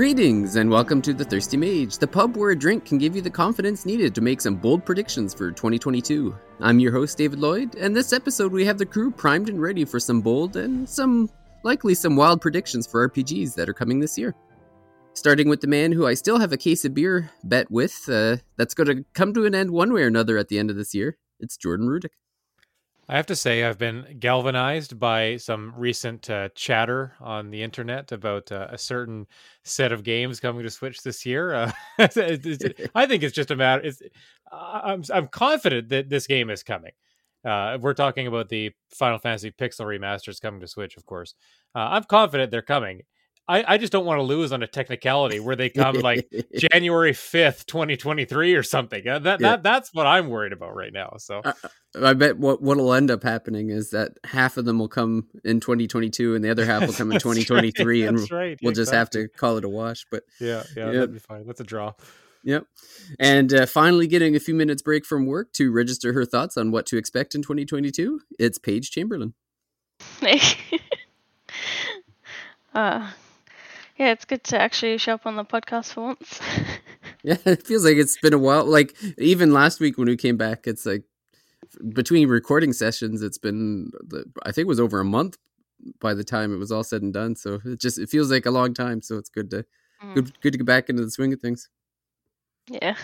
Greetings and welcome to the Thirsty Mage, the pub where a drink can give you the confidence needed to make some bold predictions for 2022. I'm your host, David Lloyd, and this episode we have the crew primed and ready for some bold and some likely some wild predictions for RPGs that are coming this year. Starting with the man who I still have a case of beer bet with, uh, that's going to come to an end one way or another at the end of this year. It's Jordan Rudick. I have to say, I've been galvanized by some recent uh, chatter on the internet about uh, a certain set of games coming to Switch this year. Uh, I think it's just a matter. It's, I'm I'm confident that this game is coming. Uh, we're talking about the Final Fantasy Pixel remasters coming to Switch, of course. Uh, I'm confident they're coming. I, I just don't want to lose on a technicality where they come like January fifth, twenty twenty three, or something. Uh, that yeah. that that's what I'm worried about right now. So I, I bet what what'll end up happening is that half of them will come in 2022 and the other half will come in 2023, right. and right. we'll exactly. just have to call it a wash. But yeah, yeah, yeah. that'd be fine. That's a draw. Yep. And uh, finally, getting a few minutes break from work to register her thoughts on what to expect in 2022. It's Paige Chamberlain. uh, yeah, it's good to actually show up on the podcast for once. yeah, it feels like it's been a while. Like even last week when we came back, it's like between recording sessions, it's been I think it was over a month by the time it was all said and done. So it just it feels like a long time. So it's good to mm. good good to get back into the swing of things. Yeah.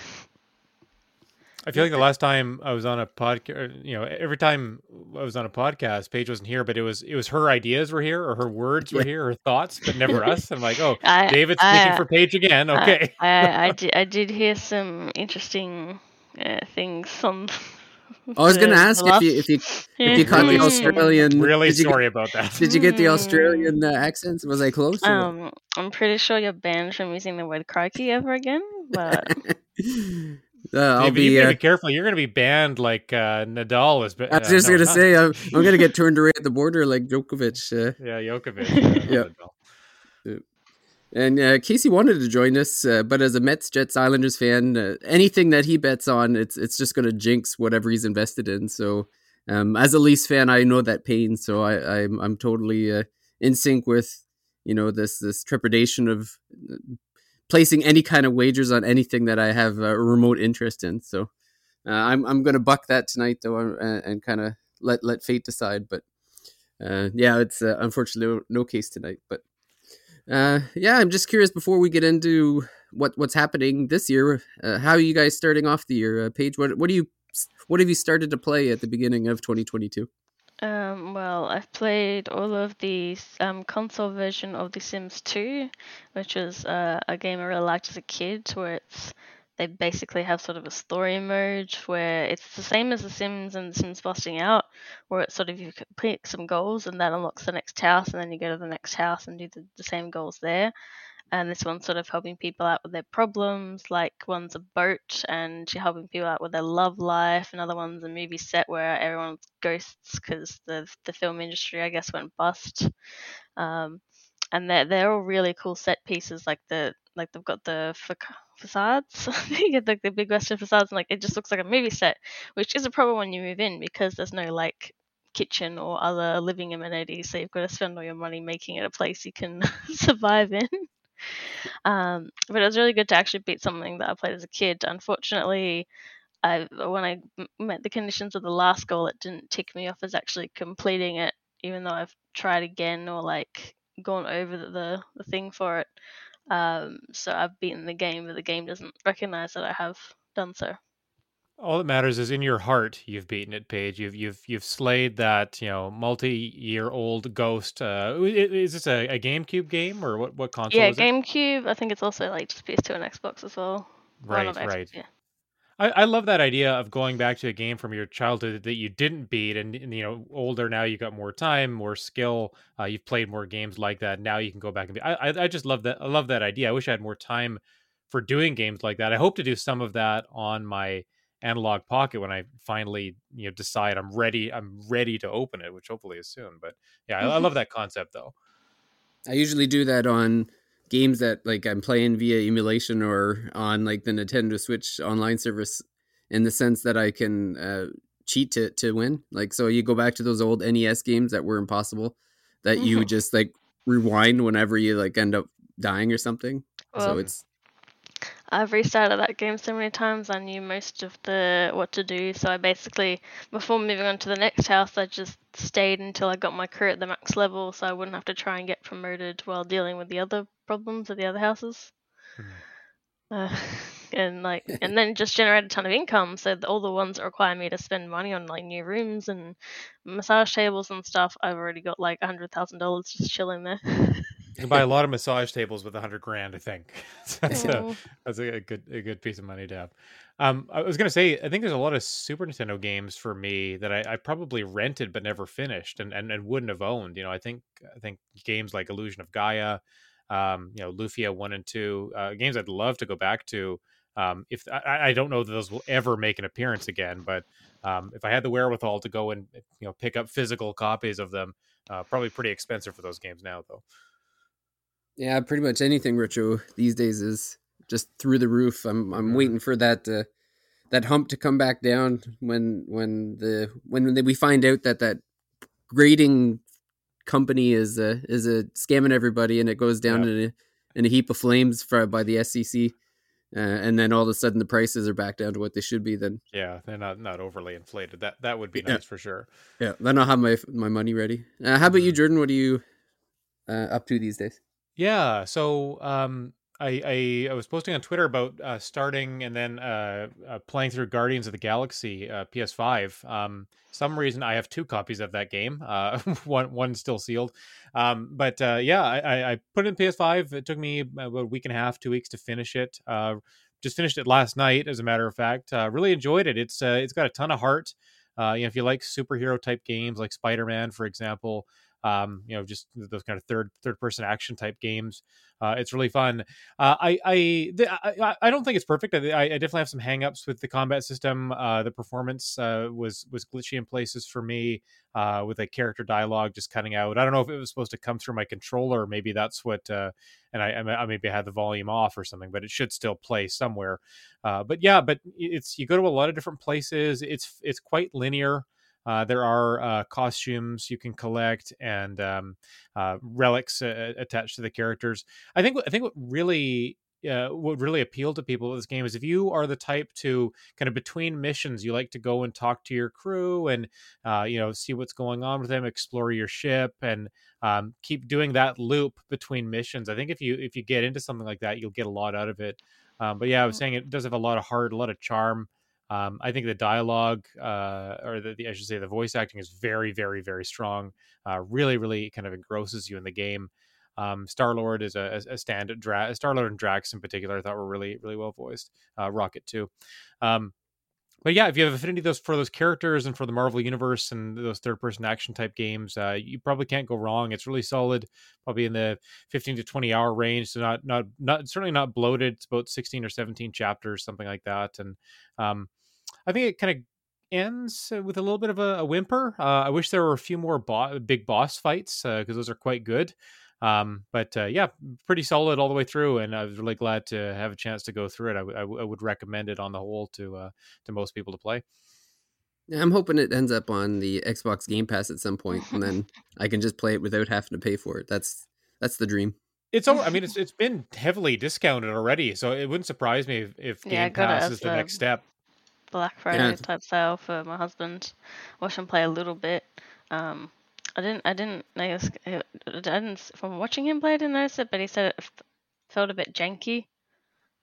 I feel like the last time I was on a podcast, you know, every time I was on a podcast, Paige wasn't here, but it was it was her ideas were here, or her words were here, her thoughts, but never us. I'm like, oh, I, David's I, speaking for Paige again. Okay. I, I, I, did, I did hear some interesting uh, things on. I was going to ask if you if you if you caught the Australian. Really sorry get, about that. Did you get the Australian uh, accents? Was I close? Um, I'm pretty sure you're banned from using the word crikey ever again. But Uh, I'll be, you uh, be careful. You're going to be banned like uh, Nadal is. I was just uh, no, going to say I'm, I'm going to get turned away at the border like Djokovic. Uh. yeah, Djokovic. yeah. yeah. And uh, Casey wanted to join us, uh, but as a Mets, Jets, Islanders fan, uh, anything that he bets on, it's it's just going to jinx whatever he's invested in. So, um, as a Leafs fan, I know that pain. So I, I'm I'm totally uh, in sync with you know this this trepidation of placing any kind of wagers on anything that I have a remote interest in. So uh, I'm I'm going to buck that tonight though, and, and kind of let let fate decide. But uh, yeah, it's uh, unfortunately no, no, case tonight. But uh, yeah, I'm just curious before we get into what what's happening this year. Uh, how are you guys starting off the year, uh, Paige? What what do you what have you started to play at the beginning of 2022? Um, well, I've played all of the um, console version of The Sims 2, which is uh, a game I really liked as a kid, where it's they basically have sort of a story mode where it's the same as The Sims and The Sims Busting Out, where it's sort of you pick some goals and that unlocks the next house, and then you go to the next house and do the, the same goals there and this one's sort of helping people out with their problems like one's a boat and you're helping people out with their love life another one's a movie set where everyone's ghosts because the, the film industry i guess went bust. Um, and they're, they're all really cool set pieces like the like they've got the facades? Like the big western facades and like it just looks like a movie set which is a problem when you move in because there's no like kitchen or other living amenities so you've got to spend all your money making it a place you can survive in um, but it was really good to actually beat something that I played as a kid. Unfortunately, I when I met the conditions of the last goal, it didn't tick me off as actually completing it, even though I've tried again or like gone over the the, the thing for it. Um, so I've beaten the game, but the game doesn't recognize that I have done so all that matters is in your heart you've beaten it Paige. You've you've you've slayed that you know multi-year-old ghost uh is this a, a gamecube game or what what console yeah gamecube. I think it's also like just ps2 and xbox as well. Right right. yeah. I, I love that idea of going back to a game from your childhood that you didn't beat and, and you know older now you got more time more skill uh, you've played more games like that. Now you can go back and be I, I i just love that i love that idea. I wish i had more time for doing games like that. I hope to do some of that on my Analogue Pocket when I finally you know decide I'm ready I'm ready to open it, which hopefully is soon. But yeah, I, I love that concept though. I usually do that on games that like I'm playing via emulation or on like the Nintendo Switch online service in the sense that I can uh, cheat to to win. Like so you go back to those old NES games that were impossible that you mm-hmm. just like rewind whenever you like end up dying or something. so it's I've restarted that game so many times. I knew most of the what to do, so I basically, before moving on to the next house, I just stayed until I got my crew at the max level, so I wouldn't have to try and get promoted while dealing with the other problems of the other houses. Uh, and like, and then just generate a ton of income. So all the ones that require me to spend money on like new rooms and massage tables and stuff, I've already got like a hundred thousand dollars just chilling there. You can buy a lot of massage tables with a hundred grand, I think. that's a that's a good a good piece of money to have. Um, I was gonna say, I think there's a lot of Super Nintendo games for me that I, I probably rented but never finished and, and, and wouldn't have owned. You know, I think I think games like Illusion of Gaia, um, you know, Lufia one and two, uh, games I'd love to go back to. Um, if I, I don't know that those will ever make an appearance again, but um, if I had the wherewithal to go and you know pick up physical copies of them, uh, probably pretty expensive for those games now, though. Yeah, pretty much anything retro these days is just through the roof. I'm I'm waiting for that uh, that hump to come back down when when the when we find out that that grading company is uh, is uh, scamming everybody and it goes down Yeah. in a in a heap of flames for, by the SEC. Uh, and then all of a sudden the prices are back down to what they should be. Then Yeah, they're not not overly inflated. That that would be Yeah. nice for sure. yeah, then I'll have my my money ready. Uh, how about you, Mhm. Jordan? What are you uh, up to these days? Yeah, so um, I, I I was posting on Twitter about uh, starting and then uh, uh, playing through Guardians of the Galaxy uh, PS5. Um, some reason I have two copies of that game. Uh, one one still sealed. Um, but uh, yeah, I, I- put it in PS5. It took me about a week and a half, two weeks to finish it. Just finished it last night, as a matter of fact. Really enjoyed it. It's it's got a ton of heart. You know, if you like superhero type games like Spider Man, for example, um, you know, just those kind of third third person action type games. Uh, it's really fun. Uh, I I, I I don't think it's perfect. I, I definitely have some hangups with the combat system. Uh, the performance uh, was was glitchy in places for me. Uh, with a character dialogue just cutting out. I don't know if it was supposed to come through my controller. Maybe that's what. Uh, and I, I maybe had the volume off or something, but it should still play somewhere. But yeah, but it's you go to a lot of different places. It's it's quite linear. Uh, there are uh, costumes you can collect and um, uh, relics uh, attached to the characters. I think I think what really uh, what really appealed to people with this game is if you are the type to kind of between missions, you like to go and talk to your crew and uh, you know see what's going on with them, explore your ship, and um, keep doing that loop between missions. I think if you if you get into something like that, you'll get a lot out of it. Um, but yeah, I was saying it does have a lot of heart, a lot of charm. Um, I think the dialogue, uh, or the, the I should say, the voice acting is very, very, very strong. Uh, really, really kind of engrosses you in the game. Um, Star Lord is a, a stand Dra- Star Lord and Drax in particular. I thought were really, really well voiced. Uh, Rocket too. Um, but yeah, if you have affinity those for those characters and for the Marvel universe and those third person action type games, uh, you probably can't go wrong. It's really solid, probably in the fifteen to twenty hour range. So not not not certainly not bloated. It's about sixteen or seventeen chapters, something like that. And um, I think it kind of ends uh, with a little bit of a, a whimper. Uh, I wish there were a few more bo- big boss fights because those are quite good. Um, but uh, yeah, pretty solid all the way through, and I was really glad to have a chance to go through it. I, w- I w- I would recommend it on the whole to uh, to most people to play. Yeah, I'm hoping it ends up on the Xbox Game Pass at some point, and then I can just play it without having to pay for it. That's that's the dream. It's over. I mean, it's it's been heavily discounted already, so it wouldn't surprise me if, if Yeah, I Game got it Pass as is the next step. Black Friday Yeah. type sale for my husband. Watch him play a little bit. Um, I didn't. I didn't notice. I didn't. From watching him play, I didn't notice it. But he said it f- felt a bit janky,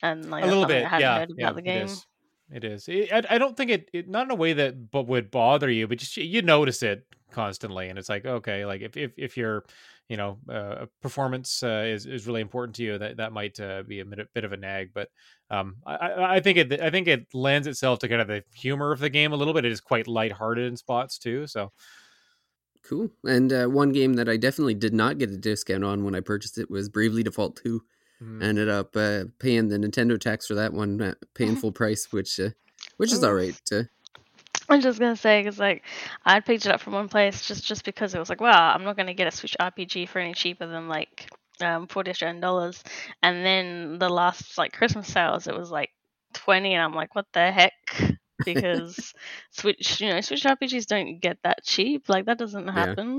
and like a little bit, I hadn't yeah, heard about yeah, the It game. is. It is. It- I, I don't think it, it, not in a way that but would bother you, but just you notice it constantly, and it's like okay, like if if if your you know uh, performance uh, is is really important to you, that that might uh, be a bit, bit of a nag. But um, I- I, I think it I think it lends itself to kind of the humor of the game a little bit. It is quite lighthearted in spots too. So Cool. And uh, one game that I definitely did not get a discount on when I purchased it was Bravely Default 2. mm, I ended up uh, paying the Nintendo tax for that one, uh, paying full price, which uh, which is all right. Uh, I'm just gonna say because like I picked it up from one place just just because it was like, wow, I'm not gonna get a Switch RPG for any cheaper than like um forty Australian dollars, and then the last like Christmas sales it was like twenty, and I'm like, what the heck? Because Switch, you know, Switch RPGs don't get that cheap. Like that doesn't happen.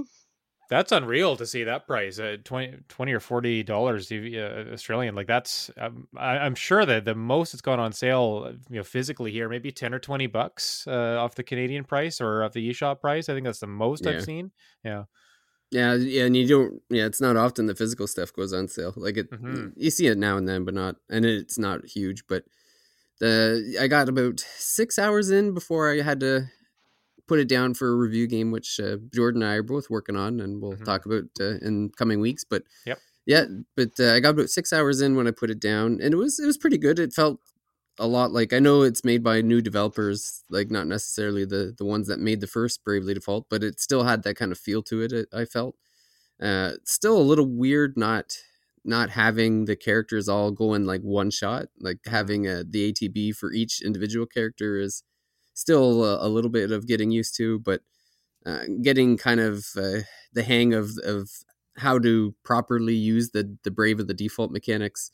That's unreal to see that price at uh, 20, 20 or forty dollars uh, Australian. Like that's, um, I, am sure that the most it's gone on sale, uh, you know, physically here, maybe ten or twenty bucks uh, off the Canadian price or off the eShop price. I think that's the most yeah. I've seen. Yeah. Yeah, yeah, and you don't. Yeah, it's not often the physical stuff goes on sale. Like it, mm-hmm. you see it now and then, but not, and it's not huge. But the I got about six hours in before I had to put it down for a review game, which uh, Jordan and I are both working on, and we'll mm-hmm. talk about uh, in coming weeks. But yep. yeah, but uh, I got about six hours in when I put it down, and it was it was pretty good. It felt a lot like I know it's made by new developers, like not necessarily the the ones that made the first Bravely Default, but it still had that kind of feel to it. it I felt uh, still a little weird not not having the characters all going like one shot, like having a, the ATB for each individual character is still a, a little bit of getting used to, but uh, getting kind of uh, the hang of of how to properly use the the brave of the default mechanics.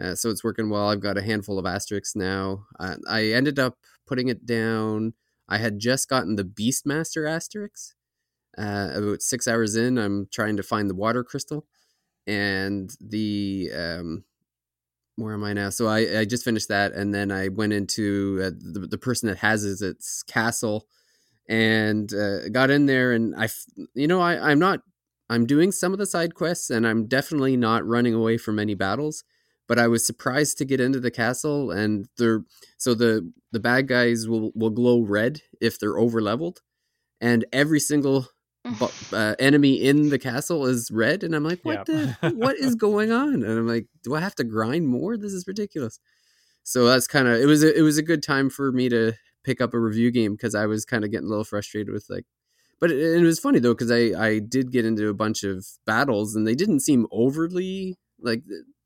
Uh, so it's working well. I've got a handful of asterisks now. I ended up putting it down. I had just gotten the Beastmaster asterisks. Uh, about six hours in, I'm trying to find the water crystal, and the um, where am I now? So I, I just finished that, and then I went into uh, the, the person that has it, its castle, and uh, got in there, and I, you know, I I'm not I'm doing some of the side quests, and I'm definitely not running away from any battles. But I was surprised to get into the castle, and they're so the the bad guys will will glow red if they're over leveled, and every single uh, enemy in the castle is red, and I'm like, what the, what is going on? And I'm like, do I have to grind more? This is ridiculous. So that's kind of it was a, it was a good time for me to pick up a review game because I was kind of getting a little frustrated with like, but it, it was funny though because I I did get into a bunch of battles and they didn't seem overly like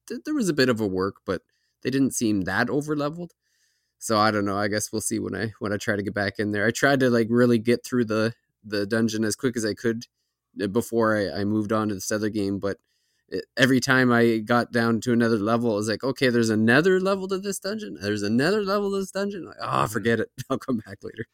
th- there was a bit of a work, but they didn't seem that over leveled. So I don't know. I guess we'll see when I when I try to get back in there. I tried to like really get through the the dungeon as quick as I could uh, before I, I moved on to this other game. But every time I got down to another level, I was like, okay, there's another level to this dungeon. There's another level to this dungeon. Like, oh, forget it. I'll come back later.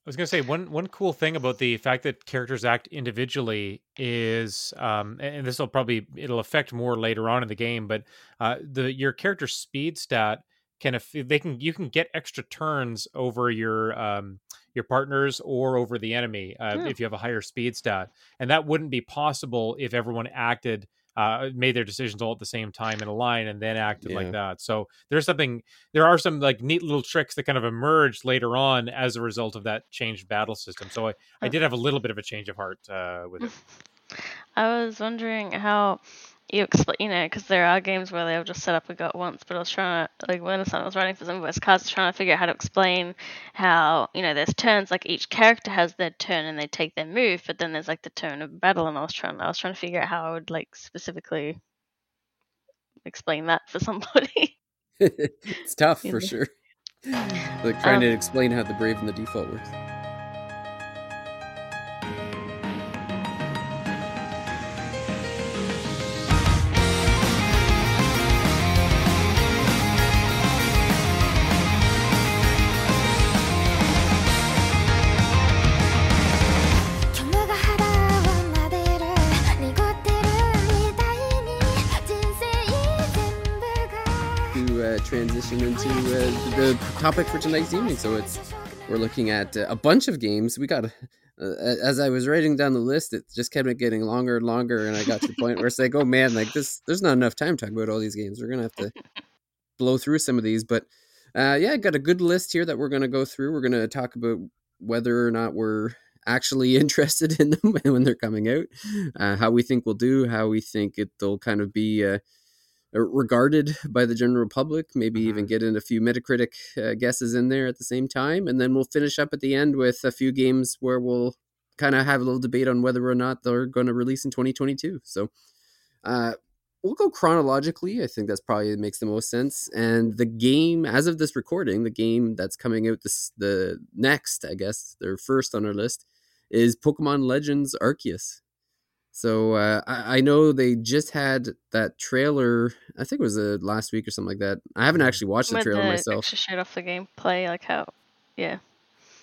I was going to say one one cool thing about the fact that characters act individually is, um, and this will probably it'll affect more later on in the game, but uh, the your character speed stat can if they can you can get extra turns over your um, your partners or over the enemy uh, yeah. if you have a higher speed stat. And that wouldn't be possible if everyone acted, uh, made their decisions all at the same time in a line and then acted yeah. like that. So there's something, there are some like neat little tricks that kind of emerged later on as a result of that changed battle system. So I, I did have a little bit of a change of heart uh, with it. I was wondering how you explain, you know, because there are games where they'll just set up a gut once. But I was trying to, like, when I was writing for some of those cards, trying to figure out how to explain how, you know, there's turns. Like each character has their turn and they take their move, but then there's like the turn of battle. And I was trying, I was trying to figure out how I would like specifically explain that for somebody. it's tough for sure. Like trying um, to explain how the brave and the default works. Into uh, the topic for tonight's evening. So it's we're looking at uh, a bunch of games. We got uh, as I was writing down the list, it just kept getting longer and longer, and I got to the point where it's like, oh man, like this, there's not enough time to talk about all these games. We're gonna have to blow through some of these, but uh, yeah, I got a good list here that we're gonna go through. We're gonna talk about whether or not we're actually interested in them when they're coming out, uh, how we think we'll do, how we think it'll kind of be uh, regarded by the general public. Maybe even mm-hmm. get in a few Metacritic uh, guesses in there at the same time, and then we'll finish up at the end with a few games where we'll kind of have a little debate on whether or not they're going to release in 2022. So. Uh, we'll go chronologically. I think that's probably makes the most sense. And the game, as of this recording, the game that's coming out this the next, I guess, they're first on our list, is Pokemon Legends Arceus. So uh, I, I, know they just had that trailer. I think it was uh, last week or something like that. I haven't mm-hmm. actually watched the trailer the myself. Extra shit off the gameplay, like how, yeah.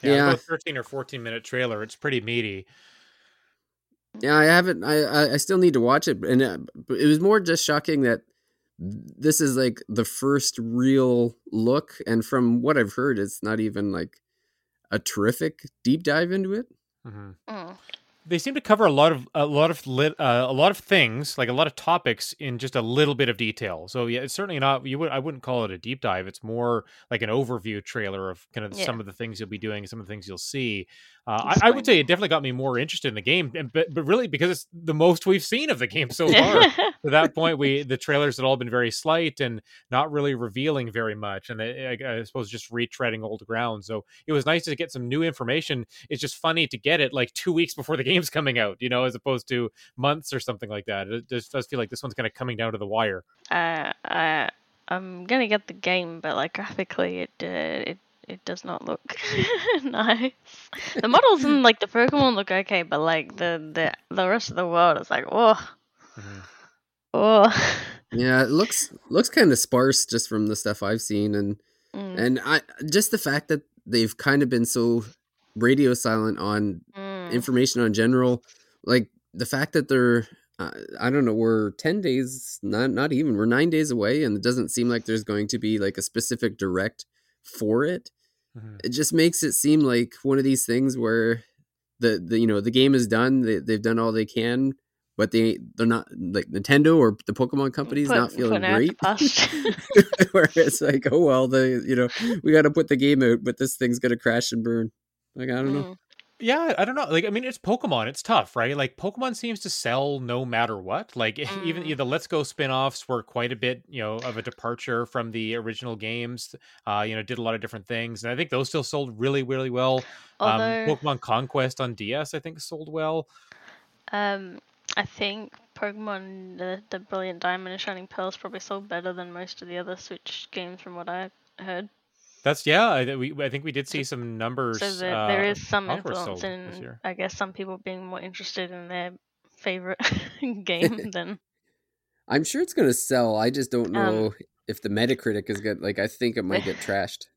Yeah, yeah. about thirteen or fourteen minute trailer. It's pretty meaty. Yeah, I haven't. I I still need to watch it, and uh, it was more just shocking that this is like the first real look, and from what I've heard, it's not even like a terrific deep dive into it. Mm-hmm. Mm. They seem to cover a lot of a lot of lit, uh, a lot of things, like a lot of topics in just a little bit of detail. So yeah, it's certainly not. You would I wouldn't call it a deep dive. It's more like an overview trailer of kind of Yeah. some of the things you'll be doing, some of the things you'll see. Uh, I, I would say it definitely got me more interested in the game, and, but but really because it's the most we've seen of the game so far. to that point, we the trailers had all been very slight and not really revealing very much, and I, I, suppose just retreading old ground. So it was nice to get some new information. It's just funny to get it like two weeks before the game's coming out, you know, as opposed to months or something like that. It just does feel like this one's kind of coming down to the wire. uh, uh, I'm gonna get the game, but like graphically, it uh, it it does not look nice. The models and like the Pokemon look okay, but like the the the rest of the world is like oh oh. Yeah, it looks looks kind of sparse just from the stuff I've seen, and Mm, and I just the fact that they've kind of been so radio silent on mm. information on general, like the fact that they're uh, I don't know, we're ten days, not not even, we're nine days away, and it doesn't seem like there's going to be like a specific direct for it. Mhm. It just makes it seem like one of these things where the, the you know the game is done, they, they've done all they can, but they they're not like Nintendo or the Pokemon company's Put- not feeling putting great. past. where it's like, oh well, the you know we got to put the game out, but this thing's gonna crash and burn. Like I don't know. Yeah, I don't know. Like, I mean, it's Pokemon. It's tough, right? Like, Pokemon seems to sell no matter what. Like, even Mm. the Let's Go spin-offs were quite a bit, you know, of a departure from the original games. Uh, you know, did a lot of different things, and I think those still sold really, really well. Um, Pokemon Conquest on DS, I think, sold well. um, I think Pokemon the the Brilliant Diamond and Shining Pearls probably sold better than most of the other Switch games, from what I heard. That's yeah. I, we I think we did see some numbers. So there, there uh, is some influence sold this in. I guess, some people being more interested in their favorite game than. I'm sure it's gonna sell. I just don't Um, know if the Metacritic is good. Like I think it might get trashed.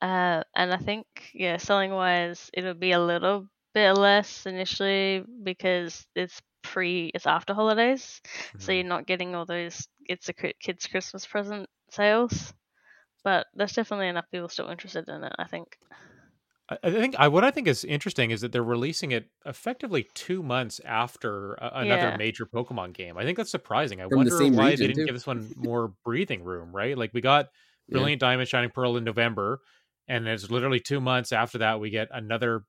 Uh, and I think, yeah, selling wise, it'll be a little bit less initially because it's pre, it's after holidays, so Mhm. you're not getting all those it's a kids Christmas present sales. But there's definitely enough people still interested in it. I think. I I think I, what I think is interesting is that they're releasing it effectively two months after a, another Yeah. major Pokemon game. I think that's surprising. I From wonder same why they didn't too. give this one more breathing room. Right? Like we got Yeah. Brilliant Diamond, Shining Pearl in November, and it's literally two months after that we get another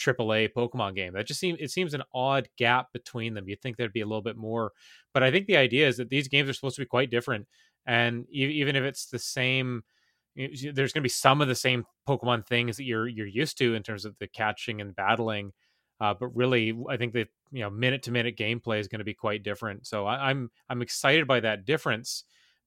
AAA Pokemon game. That just seems it seems an odd gap between them. You'd think there'd be a little bit more, but I think the idea is that these games are supposed to be quite different, and e- even if it's the same y- y- there's going to be some of the same Pokemon things that you're you're used to in terms of the catching and battling. Uh, but really, I think the you know minute to minute gameplay is going to be quite different. So I, I'm I'm excited by that difference,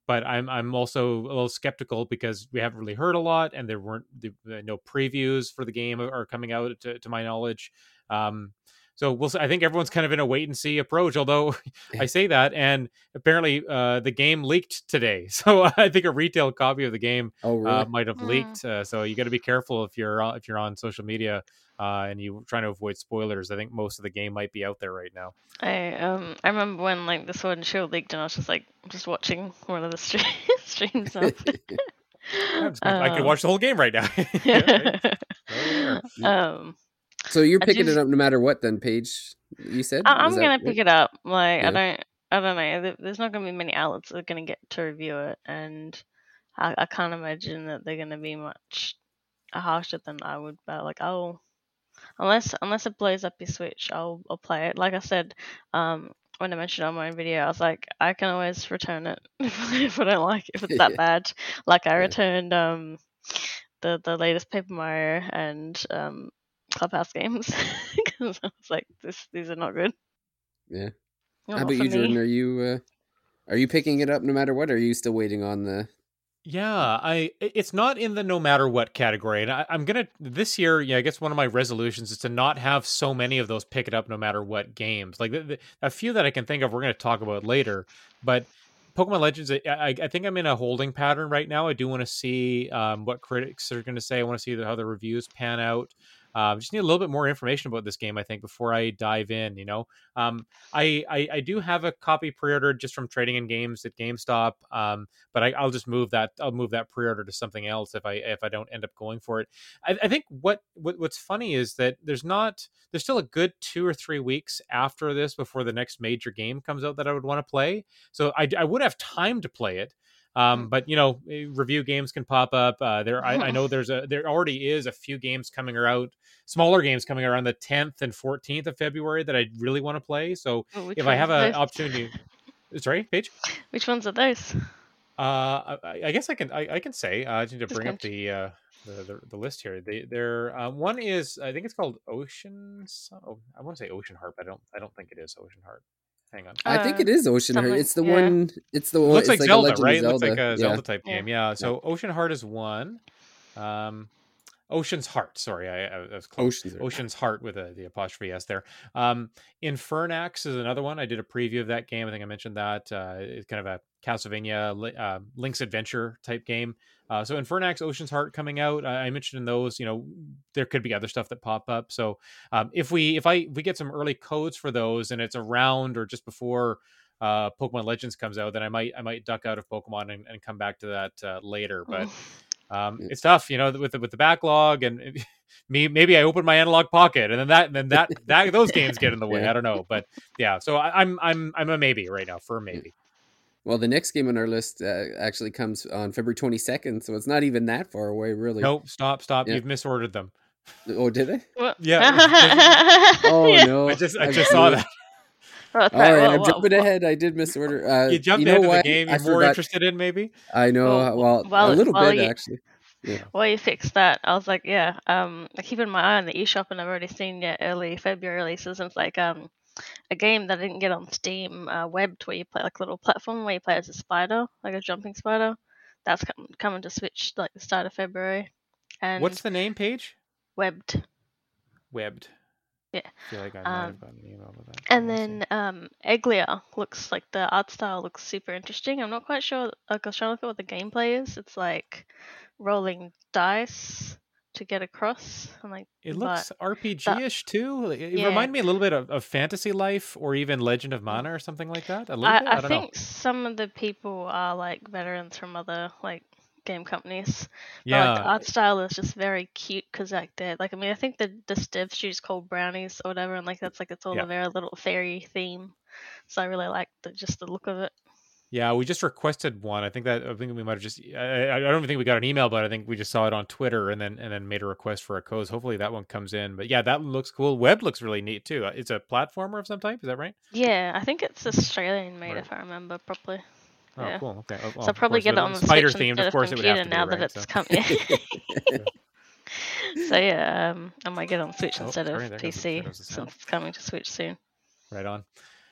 but I'm I'm also a little skeptical because we haven't really heard a lot, and there weren't no previews for the game are coming out to, to my knowledge. Um, so we'll. see. I think everyone's kind of in a wait and see approach. Although I say that, and apparently uh, the game leaked today, so I think a retail copy of the game Oh really? uh, might have Mm. leaked. Uh, so you got to be careful if you're on- if you're on social media uh, and you're trying to avoid spoilers. I think most of the game might be out there right now. I um I remember when like the Sword and Shield leaked, and I was just like just watching one of the stream, streams of. I, just- I could Um, watch the whole game right now. Yeah, right? Right there. um, so you're I picking just- it up no matter what, then, Paige? You said I- I'm gonna pick it up. Like Yeah. I don't, I don't know. There's not gonna be many outlets that are gonna get to review it, and I, I can't imagine that they're gonna be much harsher than I would. But like, oh, unless unless it blows up your Switch, I'll I'll play it. Like I said, um, when I mentioned on my own video, I was like, I can always return it if I don't like it, if it's that Yeah. bad. Like I Yeah. returned um the the latest Paper Mario and um Clubhouse games because I was like, this these are not good. Yeah. Not How about you, me. Jordan? Are you uh, are you picking it up no matter what? Or are you still waiting on the? Yeah, I i- it's not in the no matter what category, and I, I'm gonna this year. Yeah, I guess one of my resolutions is to not have so many of those pick it up no matter what games. Like the, the, a few that I can think of, we're gonna talk about later. But Pokemon Legends, I, I, I think I'm in a holding pattern right now. I do want to see um, what critics are gonna say. I want to see the, how the reviews pan out. Uh, just need a little bit more information about this game, I think, before I dive in. You know, um, I, I, I do have a copy pre-ordered just from trading in games at GameStop, um, but I, will just move that. I'll move that pre-order to something else if I if I don't end up going for it. I, I think what, what what's funny is that there's not there's still a good two or three weeks after this before the next major game comes out that I would want to play. So I, I would have time to play it. Um, mm. but you know, eh, review games can pop up. Uh, there, I, I, know there's a there already is a few games coming out, smaller games coming around the 10th and 14th of February that I really want to play. So oh, if I have an opportunity, sorry, Paige. Which ones are those? Uh, I, I guess I can I, I can say uh, I need to bring up the uh the, the, the list here. They they're uh, one is I think it's called Ocean. Oh, I want to say Ocean Heart, but I don't I don't think it is Ocean Heart. Hang on. I think it is Ocean Heart. It's the yeah. one. It's the one. Looks like, like Zelda, right? Zelda. Looks like a Zelda yeah. type game. Yeah. So Ocean Heart is one. Um, Ocean's Heart. Sorry, I, I was close. Ocean's, Ocean's Heart with a, the apostrophe s there. Um, Infernax is another one. I did a preview of that game. I think I mentioned that. Uh, it's kind of a Castlevania uh, Link's Adventure type game. Uh, so Infernax, Ocean's Heart coming out. I mentioned in those, you know, there could be other stuff that pop up. So um, if we if I if we get some early codes for those and it's around or just before uh, Pokemon Legends comes out, then I might I might duck out of Pokemon and, and come back to that uh, later. But um, it's tough, you know, with the, with the backlog and me maybe I open my Analogue Pocket and then that and then that that those games get in the way. yeah. I don't know, but yeah. So I, I'm I'm I'm a maybe right now for a maybe. Well, the next game on our list uh, actually comes on February 22nd, so it's not even that far away, really. Nope, stop, stop. Yeah. You've misordered them. Oh, did they? What? Yeah. oh yeah. no! I just I just saw that. All right, well, I'm well, jumping well, ahead. I did miss misorder. Uh, you jumped you know into the game you're I more forgot. interested in, maybe. I know. Well, well, a little bit you, actually. Yeah. While you fixed that, I was like, yeah. Um, keeping my eye on the eShop, and I've already seen yeah early February releases. And it's like um, a game that I didn't get on Steam, uh, Webbed, where you play like a little platform where you play as a spider, like a jumping spider. That's com- coming to Switch like the start of February. And what's the name Paige? Webbed. Webbed. Yeah. I feel like I might um, have gotten an email about that. And then um, Egglia looks like the art style looks super interesting. I'm not quite sure. Like I was trying to look at what the gameplay is. It's like rolling dice to get across. I'm like, it looks RPG-ish too. It yeah. reminded me a little bit of, of, Fantasy Life or even Legend of Mana or something like that. A little I, bit. I, I think know. some of the people are like veterans from other like game companies. Yeah, but, like, the art style is just very cute because like they like I mean I think the the dev studio's called Brownies or whatever, and like that's like it's all yeah. a very little fairy theme. So I really like the just the look of it. Yeah, we just requested one. I think that I think we might have just. I, I don't even think we got an email, but I think we just saw it on Twitter and then and then made a request for a code. Hopefully that one comes in. But yeah, that looks cool. Web looks really neat too. It's a platformer of some type. Is that right? Yeah, I think it's Australian made if I remember properly. Oh, yeah. cool. Okay. Well, so I'll probably get it on the spider themed. Of course, it would have to now be, that it's so. coming. so yeah, um, I might get on Switch oh, instead sorry, of PC since it's coming to Switch soon. Right on.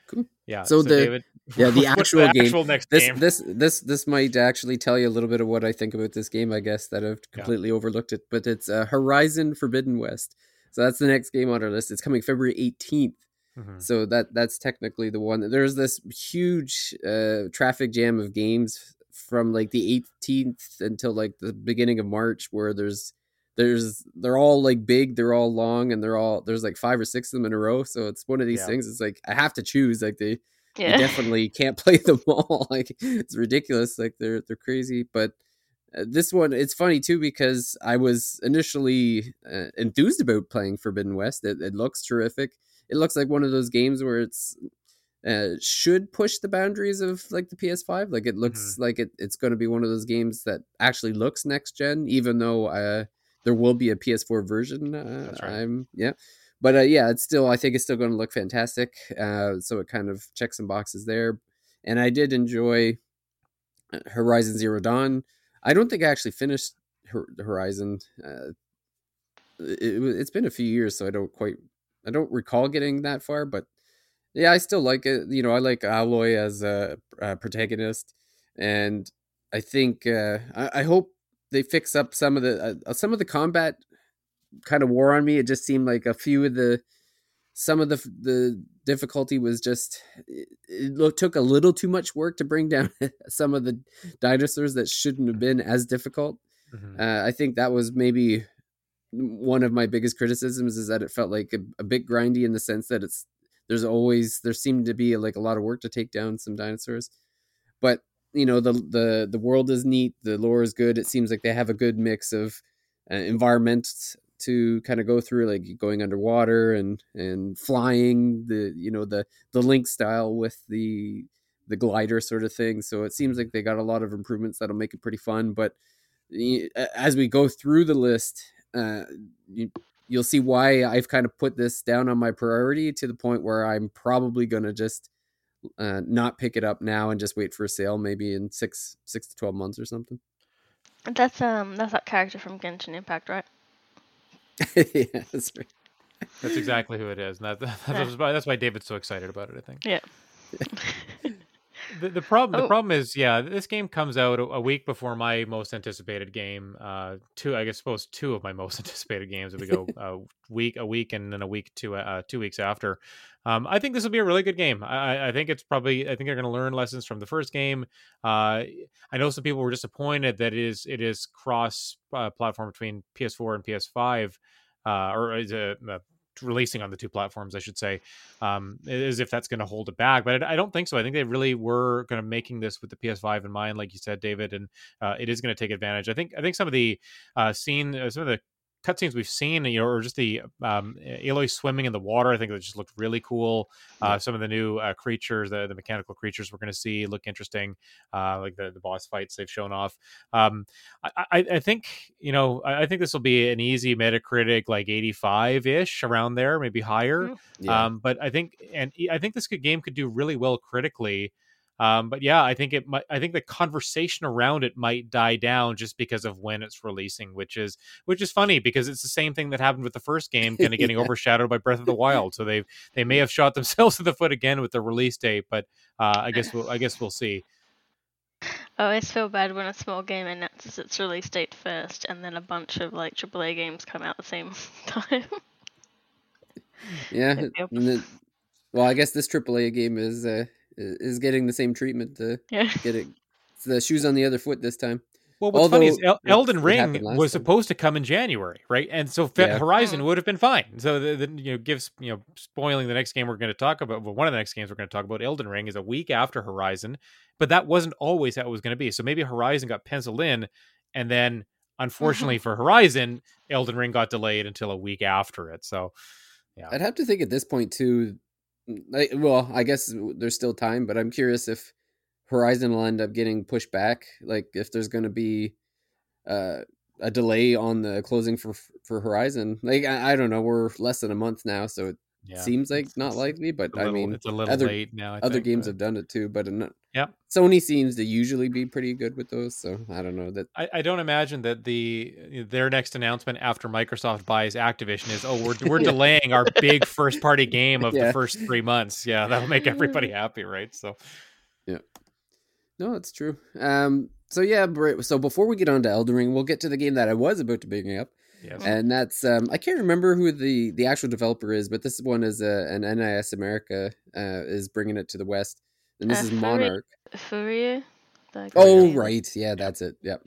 Cool. Yeah. So, so the David, yeah the actual, the game. Actual next this game? this this this might actually tell you a little bit of what I think about this game. I guess that I've completely yeah. overlooked it, but it's uh, Horizon Forbidden West. So that's the next game on our list. It's coming February 18th. Mm-hmm. So that that's technically the one. There's this huge uh, traffic jam of games from like the 18th until like the beginning of March, where there's there's they're all like big, they're all long, and they're all there's like five or six of them in a row. So it's one of these yeah. things. It's like I have to choose. Like they, yeah. you definitely can't play them all. like it's ridiculous. Like they're they're crazy. But uh, this one, it's funny too because I was initially uh, enthused about playing Forbidden West. It, it looks terrific. It looks like one of those games where it's uh, should push the boundaries of like the PS5. Like it looks mm-hmm. like it, it's going to be one of those games that actually looks next gen, even though uh, there will be a PS4 version. Uh, right. I'm yeah, but uh, yeah, it's still I think it's still going to look fantastic. Uh, so it kind of checks some boxes there, and I did enjoy uh, Horizon Zero Dawn. I don't think I actually finished Horizon. Uh, it, it's been a few years, so I don't quite I don't recall getting that far, but yeah, I still like it. You know, I like Aloy as a, a protagonist, and I think uh, I, I, hope they fix up some of the uh, some of the combat kind of wore on me. It just seemed like a few of the some of the the difficulty was just it, it took a little too much work to bring down some of the dinosaurs that shouldn't have been as difficult. Mm-hmm. Uh, I think that was maybe one of my biggest criticisms is that it felt like a, a bit grindy in the sense that it's there's always there seemed to be like a lot of work to take down some dinosaurs, but you know the the the world is neat, the lore is good. It seems like they have a good mix of uh, environments to kind of go through, like going underwater and and flying the you know the the link style with the the glider sort of thing. So it seems like they got a lot of improvements that'll make it pretty fun. But as we go through the list, uh, you, you'll see why I've kind of put this down on my priority to the point where I'm probably going to just uh, not pick it up now and just wait for a sale, maybe in six six to twelve months or something. That's um that's that character from Genshin Impact, right? yeah, that's right. That's exactly who it is. And that, that's, why, that's why David's so excited about it. I think. Yeah. the, the problem Oh. the problem is yeah this game comes out a, a week before my most anticipated game uh two i guess suppose two of my most anticipated games if we go a week a week and then a week two uh two weeks after. Um i think this will be a really good game. I I- think it's probably i think they're going to learn lessons from the first game. Uh i know some people were disappointed that it is it is cross uh, platform between ps4 and ps5 uh or is a uh, releasing on the two platforms i should say um, as if that's going to hold it back. But I, don't think so. I think they really were going to making this with the PS5 in mind, like you said, David, and uh, it is going to take advantage. I think I think some of the uh, scene, uh, some of the cutscenes we've seen, you know, or just the um, Aloy swimming in the water, I think that just looked really cool. Uh, some of the new uh, creatures, the, the mechanical creatures we're going to see, look interesting. Uh, like the, the boss fights they've shown off. Um, I, I, I think you know, I, I think this will be an easy Metacritic, like 85 ish, around there, maybe higher. Mm. Yeah. Um, but I think, and I think this could, game could do really well critically. Um, but yeah, I think it might. I think the conversation around it might die down just because of when it's releasing, which is which is funny because it's the same thing that happened with the first game, kind of getting Yeah. overshadowed by Breath of the Wild. So they they may have shot themselves in the foot again with the release date, but uh, I guess we'll I guess we'll see. I always feel bad when a small game announces its release date first, and then a bunch of like AAA games come out the same time. yeah. Yep. And then, well, I guess this AAA game is uh, is getting the same treatment to yeah. get it. The shoes on the other foot this time. Well, what's funny is El- Elden Ring was time. supposed to come in January, right? And so Fe- Yeah. Horizon Mm. would have been fine. So the, the, you know gives you know spoiling the next game we're going to talk about. Well, one of the next games we're going to talk about, Elden Ring, is a week after Horizon, but that wasn't always how it was going to be. So maybe Horizon got penciled in, and then unfortunately for Horizon, Elden Ring got delayed until a week after it. So yeah, I'd have to think at this point too. Like, well, I guess there's still time, but I'm curious if Horizon will end up getting pushed back. Like if there's going to be uh, a delay on the closing for for Horizon. Like I, I don't know. We're less than a month now, so it yeah. seems like It's- not it's likely. But I little- mean, it's a little other- late now. I other think, games but- have done it too. But Yep. Sony seems to usually be pretty good with those. So I don't know that. I, I don't imagine that the their next announcement after Microsoft buys Activision is oh we're we're Yeah. delaying our big first party game of Yeah. the first three months. Yeah, that'll make everybody happy, right? So yeah, No, that's true. Um. So yeah. So before we get on to Elden Ring, we'll get to the game that I was about to bring up. Yes, and that's um, I can't remember who the the actual developer is, but this one is uh, an NIS America uh, is bringing it to the West, and this Uh, is Monark. Furyu. the Oh game. right, yeah, that's it. Yep,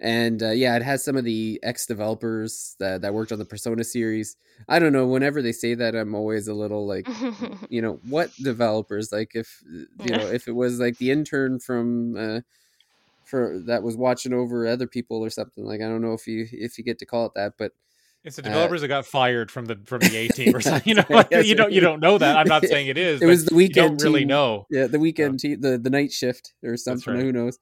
and uh, yeah, it has some of the ex developers that that worked on the Persona series. I don't know. Whenever they say that, I'm always a little like, you know, what developers? Like if you know if it was like the intern from. Uh, for that was watching over other people or something like I don't know if you if you get to call it that, but it's the uh, developers that got fired from the from the A team or something. You know, like, you don't you don't know that. I'm not saying it is. It was the you weekend don't really team. know. Yeah, the weekend, te- the the night shift or something. right. Who knows?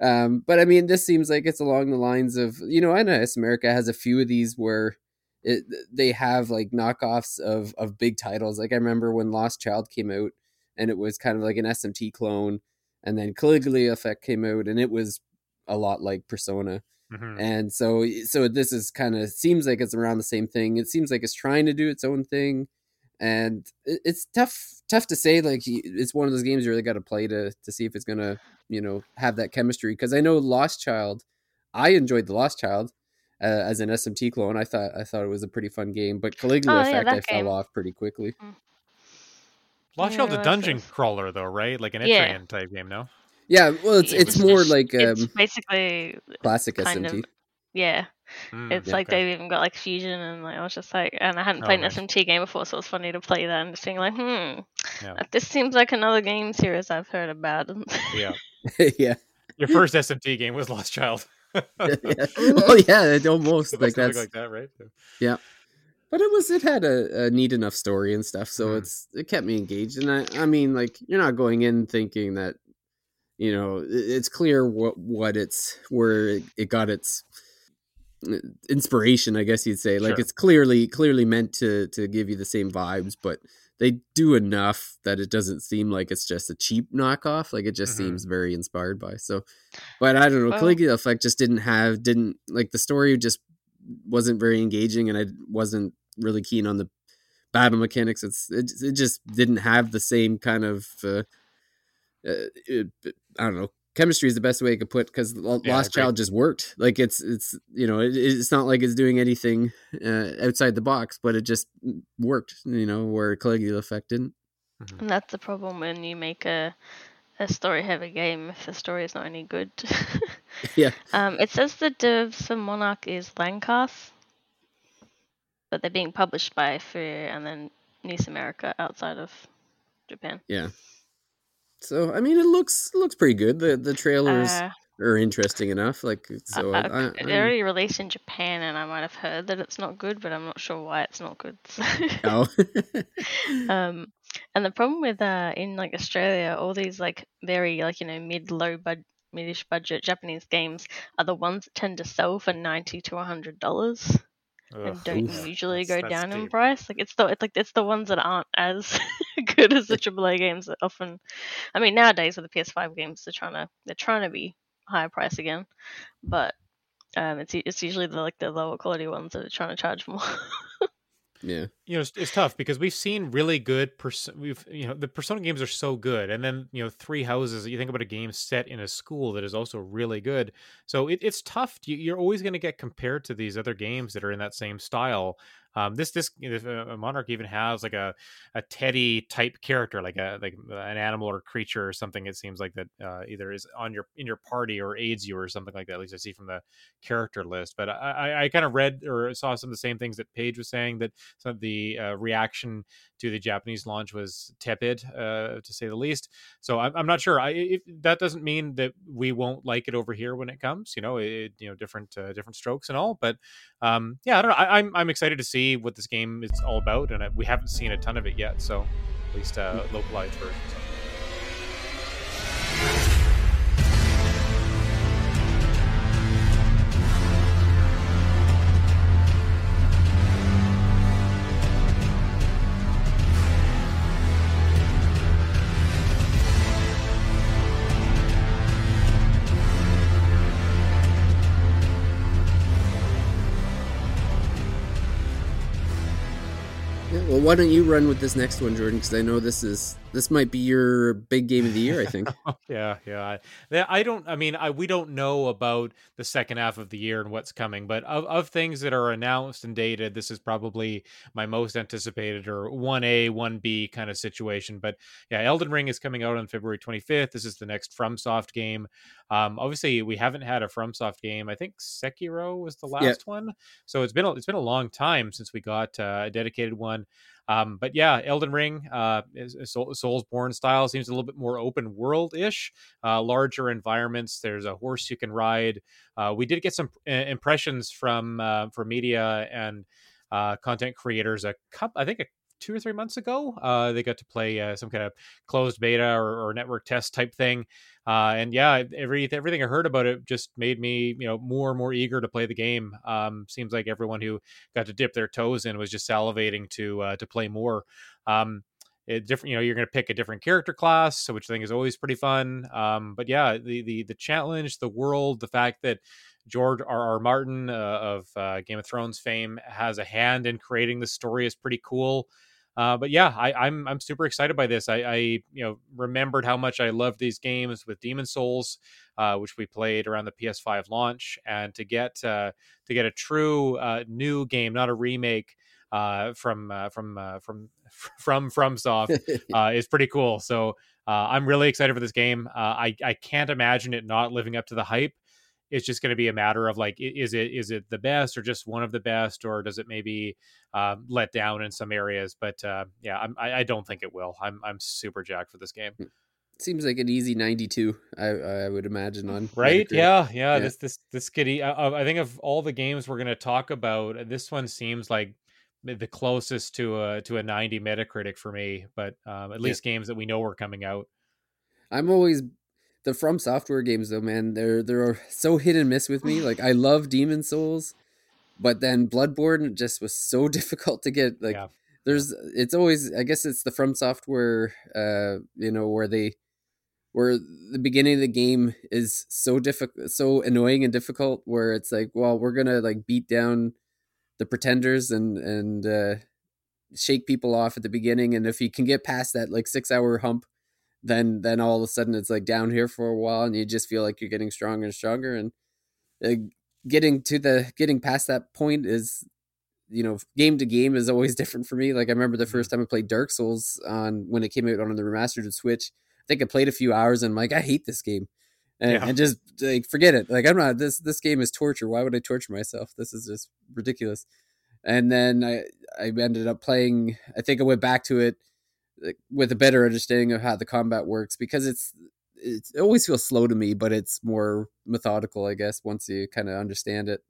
Um, but I mean, this seems like it's along the lines of you know, NIS America has a few of these where it they have like knockoffs of of big titles. Like I remember when Lost Child came out, and it was kind of like an SMT clone, and then Caligula Effect came out, and it was a lot like Persona. Mhm. and so so this is kind of seems like it's around the same thing. It seems like it's trying to do its own thing. And it, it's tough tough to say like it's one of those games you really got to play to to see if it's gonna you know have that chemistry. Because i know lost child i enjoyed the lost child uh, as an smt clone. I thought i thought it was a pretty fun game but caligula Oh, yeah, effect i game. fell off pretty quickly Lost Yeah, Child's a dungeon Child's- crawler though, right? Like an Yeah. Etrian type game, no? yeah well it's It's it's more just- like um it's basically classic kind smt of Yeah, Mm, it's yeah, like okay. they've even got like fusion, and like I was just like, and I hadn't Oh, played nice. an SMT game before, so it was funny to play that and just being like, hmm, Yeah. this seems like another game series I've heard about. Yeah. yeah. Your first SMT game was Lost Child. yeah. Oh yeah, it almost Like like that's like that, right? But it was it had a, a neat enough story and stuff so Mhm. it's it kept me engaged and i i mean like you're not going in thinking that you know it's clear what what it's where it, it got its uh, inspiration i guess you'd say like Sure. it's clearly clearly meant to to give you the same vibes but they do enough that it doesn't seem like it's just a cheap knockoff like it just Mhm. seems very inspired by so but i don't know Well- caligula effect just didn't have didn't like the story just wasn't very engaging and i wasn't really keen on the battle mechanics it's it, it just didn't have the same kind of uh, uh, it, i don't know chemistry is the best way i could put because Yeah, lost agreed. child just worked. Like it's it's you know it, it's not like it's doing anything uh, outside the box but it just worked you know where caligula effect didn't. And that's the problem when you make a a story heavy game if the story is not any good. yeah. Um, it says the dev for Monark is Lancarse, but they're being published by FuRyu and then NIS America outside of Japan. yeah so i mean it looks looks pretty good the the trailers Uh, are interesting enough like so I, I, I, it already released in Japan, and I might have heard that it's not good, but I'm not sure why it's not good. oh um, and the problem with uh, in like Australia, all these like very like you know mid low bud midish budget Japanese games are the ones that tend to sell for ninety to hundred dollars and Ugh. don't Oof. usually That's- go that's down in price. Like it's the it's like it's the ones that aren't as good as the AAA games that often. I mean, nowadays with the PS5 games, they're trying to they're trying to be higher price again, but um, it's it's usually the like the lower quality ones that are trying to charge more. yeah. you know it's, it's tough because we've seen really good pers- we've you know the persona games are so good and then you know three houses you think about a game set in a school that is also really good. So it, it's tough. You- you're always going to get compared to these other games that are in that same style um, this this uh, Monark even has like a, a teddy type character like a like an animal or creature or something it seems like that uh, either is on your in your party or aids you or something like that at least i see from the character list but i i, I kind of read or saw some of the same things that paige was saying that some of the uh, reaction to the Japanese launch was tepid, uh, to say the least. So I'm, I'm not sure. I if, that doesn't mean that we won't like it over here when it comes. You know, it, you know, different uh, different strokes and all. But um, yeah, I don't know. I, I'm I'm excited to see what this game is all about, and we haven't seen a ton of it yet. So at least uh, localized version. Yeah, why don't you run with this next one, Jordan? Because I know this is this might be your big game of the year. I think. yeah, yeah. I, don't. I mean, I, we don't know about the second half of the year and what's coming, but of, of things that are announced and dated, this is probably my most anticipated or one A, one B kind of situation. But yeah, Elden Ring is coming out on February 25th. This is the next FromSoft game. Um, obviously, we haven't had a FromSoft game. I think Sekiro was the last Yeah. one, so it's been a, it's been a long time since we got uh, a dedicated one. Um, but yeah, Elden Ring, uh, Soulsborne style seems a little bit more open world ish, uh, larger environments. There's a horse you can ride. Uh, we did get some impressions from uh, from media and uh, content creators a couple, I think, a, two or three months ago. Uh, they got to play uh, some kind of closed beta or, or network test type thing. Uh, and yeah, every everything I heard about it just made me, you know, more and more eager to play the game. Um, seems like everyone who got to dip their toes in was just salivating to uh, to play more. Um, it different, you know, you're going to pick a different character class, so which I think is always pretty fun. Um, but yeah, the the the challenge, the world, the fact that George R. R. Martin uh, of uh, Game of Thrones fame has a hand in creating the story is pretty cool. Uh, but yeah, I, I'm I'm super excited by this. I, I you know remembered how much I loved these games with Demon's Souls, uh, which we played around the PS5 launch, and to get uh, to get a true uh, new game, not a remake, uh, from uh, from uh, from from FromSoft uh, is pretty cool. So uh, I'm really excited for this game. Uh, I I can't imagine it not living up to the hype. It's just going to be a matter of like is it is it the best or just one of the best or does it maybe um, let down in some areas? But uh, yeah I'm, I, I don't think it will. I'm i'm super jacked for this game. Seems like an easy 92 i i would imagine on right? yeah, yeah, yeah. this this this could I, I think of all the games we're going to talk about this one seems like the closest to a to a 90 metacritic for me but um, at least yeah. games that we know are coming out. I'm always the from software games though man they're they're so hit and miss with me like i love demon's souls but then bloodborne just was so difficult to get like yeah. there's it's always i guess it's the from software uh you know where they where the beginning of the game is so difficult so annoying and difficult where it's like well we're gonna like beat down the pretenders and and uh shake people off at the beginning and if you can get past that like six hour hump then then all of a sudden it's like down here for a while and you just feel like you're getting stronger and stronger and uh, getting to the getting past that point is you know game to game is always different for me. Like i remember the first mm-hmm. time i played dark souls on when it came out on the remastered switch i think i played a few hours and i'm like i hate this game. And, yeah. and just like forget it. Like i'm not this this game is torture. Why would i torture myself? This is just ridiculous. And then i i ended up playing i think i went back to it with a better understanding of how the combat works because it's it always feels slow to me, but it's more methodical, I guess, once you kind of understand it.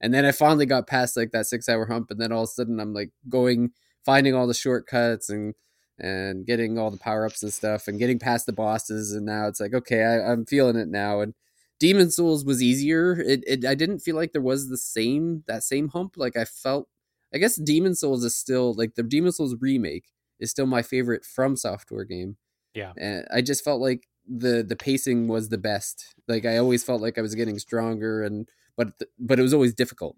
And then I finally got past like that six hour hump, and then all of a sudden I'm like going, finding all the shortcuts and and getting all the power ups and stuff, and getting past the bosses. And now it's like, okay, I, I'm feeling it now. And Demon's Souls was easier. It, it I didn't feel like there was the same that same hump. Like I felt, I guess Demon's Souls is still like the Demon's Souls remake is still my favorite from software game. Yeah. And I just felt like the the pacing was the best. Like I always felt like I was getting stronger and but but it was always difficult.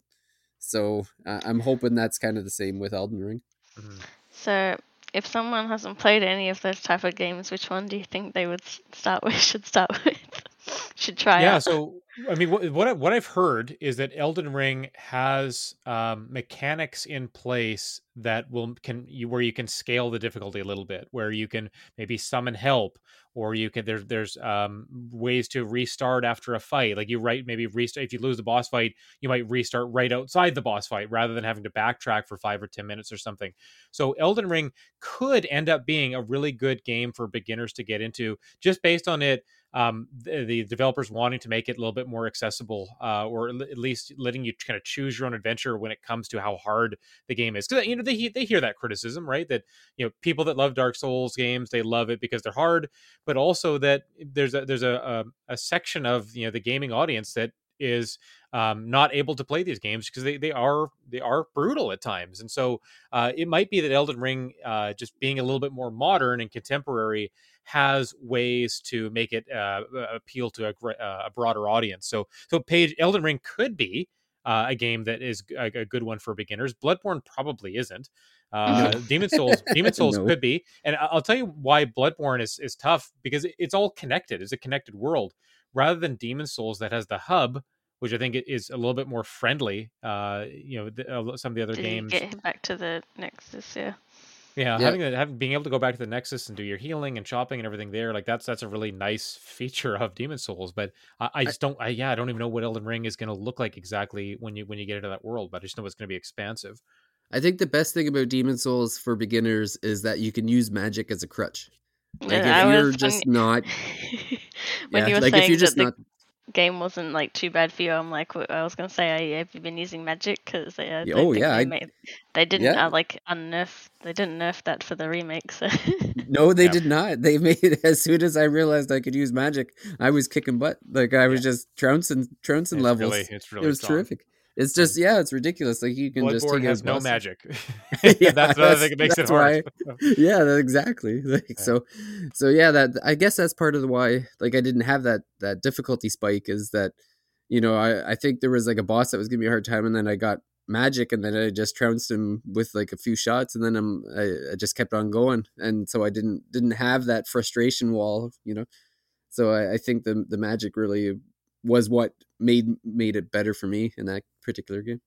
So uh, I'm hoping that's kind of the same with Elden Ring. Mm-hmm. So if someone hasn't played any of those type of games, which one do you think they would start with? Should start with? should try. Yeah. Out? So I mean, what what, I, what I've heard is that Elden Ring has um, mechanics in place that will can you where you can scale the difficulty a little bit, where you can maybe summon help, or you can there's there's um, ways to restart after a fight. Like you right maybe restart if you lose the boss fight, you might restart right outside the boss fight rather than having to backtrack for five or ten minutes or something. So Elden Ring could end up being a really good game for beginners to get into, just based on it um, the, the, developers wanting to make it a little bit more accessible, uh, or at least letting you kind of choose your own adventure when it comes to how hard the game is. Because you know they they hear that criticism, right? That you know people that love Dark Souls games they love it because they're hard, but also that there's a there's a, a, a section of you know the gaming audience that is um, not able to play these games because they, they are they are brutal at times and so uh, it might be that Elden Ring uh, just being a little bit more modern and contemporary has ways to make it uh, appeal to a, uh, a, broader audience so so Paige Elden Ring could be uh, a game that is a, a, good one for beginners Bloodborne probably isn't uh, Demon's Souls, Demon's Souls no. could be, and I'll tell you why Bloodborne is is tough because it's all connected. It's a connected world rather than Demon's Souls that has the hub, which I think is a little bit more friendly. Uh, you know, the, uh, some of the other Did games. Get back to the Nexus, yeah. Yeah, yeah, having having being able to go back to the Nexus and do your healing and shopping and everything there, like that's that's a really nice feature of Demon's Souls. But I, I just don't, I, yeah, I don't even know what Elden Ring is going to look like exactly when you when you get into that world. But I just know it's going to be expansive. I think the best thing about Demon's Souls for beginners is that you can use magic as a crutch. Like yeah, if you're just not when yeah, you were like saying if you're just that not... the game wasn't like too bad for you, I'm like, I was gonna say, have you been using magic? Because uh, oh yeah, they, made, they didn't yeah. uh, like unnerf, they didn't nerf that for the remake. So no, they yeah. did not. They made it as soon as I realized I could use magic, I was kicking butt. Like I was just trouncing, trouncing it's levels. Really, it's really it was strong. terrific. It's just yeah, it's ridiculous. Like you can Bloodborne just take has no magic. yeah, that's I think it makes it hard. Why, yeah, exactly. Like, yeah. So, so yeah, that I guess that's part of the why. Like I didn't have that that difficulty spike is that you know I I think there was like a boss that was giving me a hard time, and then I got magic, and then I just trounced him with like a few shots, and then I'm I, I just kept on going, and so I didn't didn't have that frustration wall, you know. So I, I think the the magic really was what made made it better for me in that particular game.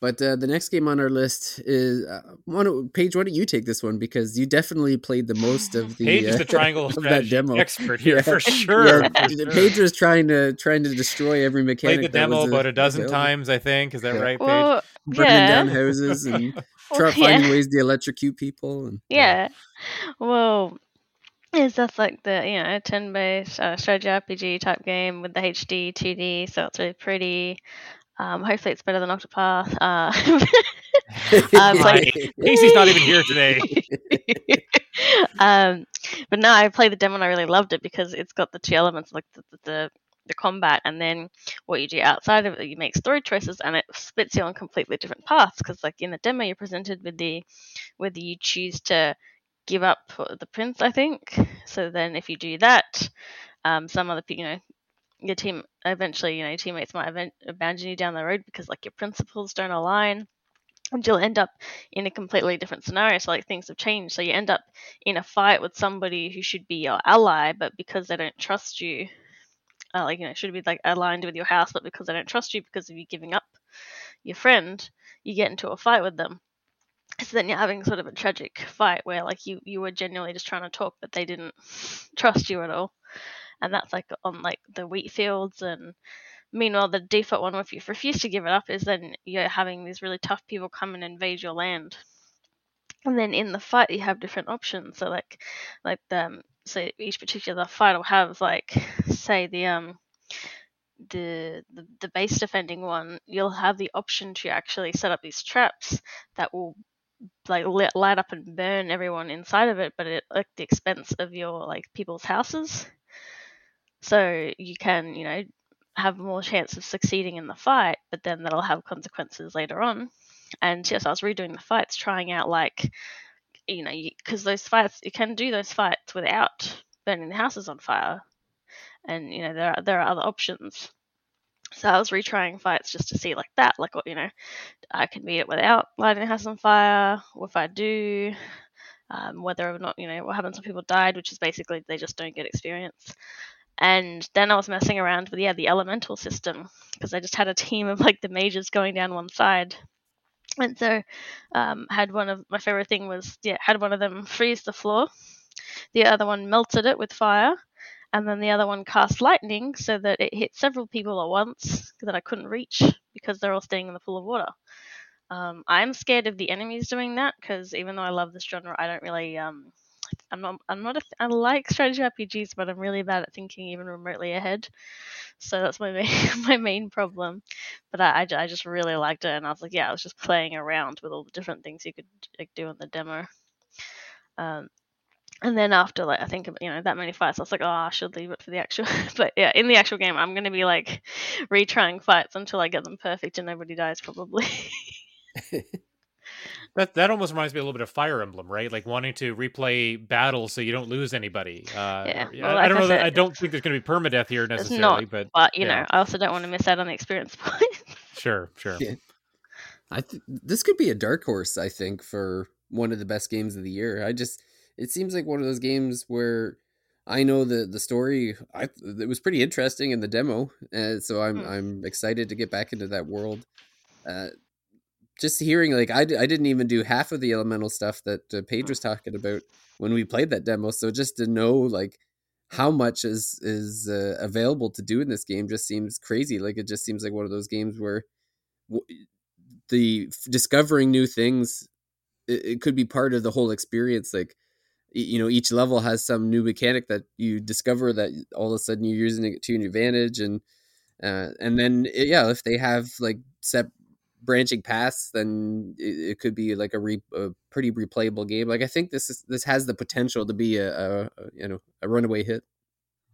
But uh, the next game on our list is uh, one. Paige, why don't you take this one because you definitely played the most of the Paige is the uh, triangle of that demo. expert here Yeah. for sure. Yeah, for sure. Paige was trying to trying to destroy every mechanic. Played the that demo was, uh, about a dozen available. times, I think. Is that Yeah. right, Paige? Well, burning yeah. down houses and Well, try, finding ways to electrocute people. And Yeah. Well, is that's like the you know turn based uh, strategy RPG type game with the HD 2D, so it's really pretty. Um, hopefully, it's better than Octopath. Uh, Um, like- Casey's not even here today. um, but no, I played the demo and I really loved it because it's got the two elements, like the, the, the the combat and then what you do outside of it. You make story choices and it splits you on completely different paths. Because like in the demo, you're presented with the whether you choose to give up the prince, I think. So then if you do that, um, some other you know, your team eventually, you know, teammates might aven- abandon you down the road because like your principles don't align. And you'll end up in a completely different scenario. So like things have changed. So you end up in a fight with somebody who should be your ally, but because they don't trust you, uh, like you know, should be like aligned with your house, but because they don't trust you because of you giving up your friend, you get into a fight with them. So then you're having sort of a tragic fight where like you you were genuinely just trying to talk, but they didn't trust you at all. And that's like on like the wheat fields. And meanwhile the default one if you refuse to give it up is then you're having these really tough people come and invade your land. And then in the fight you have different options. So like like the um, so each particular fight will have like say the um the, the the base defending one you'll have the option to actually set up these traps that will like lit, light up and burn everyone inside of it but at like the expense of your like people's houses. So you can you know have more chance of succeeding in the fight but then that'll have consequences later on. And yes i was redoing the fights trying out like you know because those fights you can do those fights without burning the houses on fire. And you know there are there are other options so i was retrying fights just to see like that like what you know i can beat it without lighting the house on fire or if i do um, whether or not you know what happens when people died which is basically they just don't get experience. And then I was messing around with yeah the elemental system because I just had a team of like the mages going down one side, and so um, had one of my favorite thing was yeah had one of them freeze the floor, the other one melted it with fire, and then the other one cast lightning so that it hit several people at once that I couldn't reach because they're all staying in the pool of water. Um, I'm scared of the enemies doing that because even though I love this genre, I don't really um, I'm not. I'm not. A, I like strategy RPGs, but I'm really bad at thinking even remotely ahead. So that's my main my main problem. But I, I, I just really liked it, and I was like, yeah, I was just playing around with all the different things you could like, do in the demo. Um, and then after like I think you know that many fights, I was like, oh, I should leave it for the actual. but yeah, in the actual game, I'm gonna be like retrying fights until I get them perfect and nobody dies, probably. That that almost reminds me a little bit of Fire Emblem, right? Like wanting to replay battles so you don't lose anybody. Uh, Yeah, or- well, I, I don't like I know. That, I don't think there's going to be permadeath here It's necessarily, not, but but you yeah. know, I also don't want to miss out on the experience point. sure, sure. Yeah. I th- this could be a dark horse. I think for one of the best games of the year. I just it seems like one of those games where I know the the story. I it was pretty interesting in the demo, uh, so I'm Hmm. I'm excited to get back into that world. Uh, just hearing like I, d- I didn't even do half of the elemental stuff that uh, Paige was talking about when we played that demo. So just to know like how much is is uh, available to do in this game just seems crazy. Like it just seems like one of those games where w- the f- discovering new things it, it could be part of the whole experience. Like you know, each level has some new mechanic that you discover that all of a sudden you're using it to your advantage, and uh, and then eh, yeah, if they have like set branching paths, then it, it could be like a, re, a pretty replayable game. Like I think this is this has the potential to be a, a you know a runaway hit.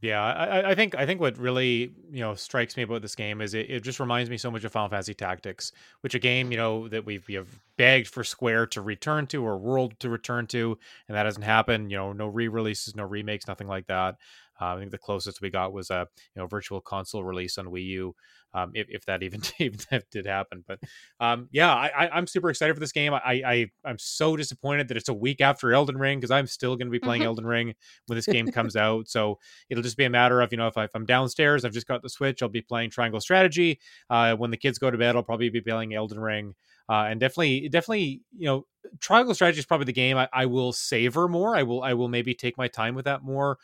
Yeah, I, I- think I think what really you know strikes me about this game is it, it just reminds me so much of Final Fantasy Tactics, which a game you know that we've we have begged for Square to return to or World to return to, and that hasn't happened. You know, no re-releases, no remakes, nothing like that. Uh, I think the closest we got was a you know virtual console release on Wii U, um, if, if that even even that did happen. But um, yeah, I, I'm super excited for this game. I, I I'm so disappointed that it's a week after Elden Ring because I'm still going to be playing Mhm. Elden Ring when this game comes out. So it'll just be a matter of you know if, I, if I'm downstairs, I've just got the Switch, I'll be playing Triangle Strategy. Uh, when the kids go to bed, I'll probably be playing Elden Ring. uh, and definitely definitely you know triangle strategy is probably the game I, I will savor more. I will I will maybe take my time with that more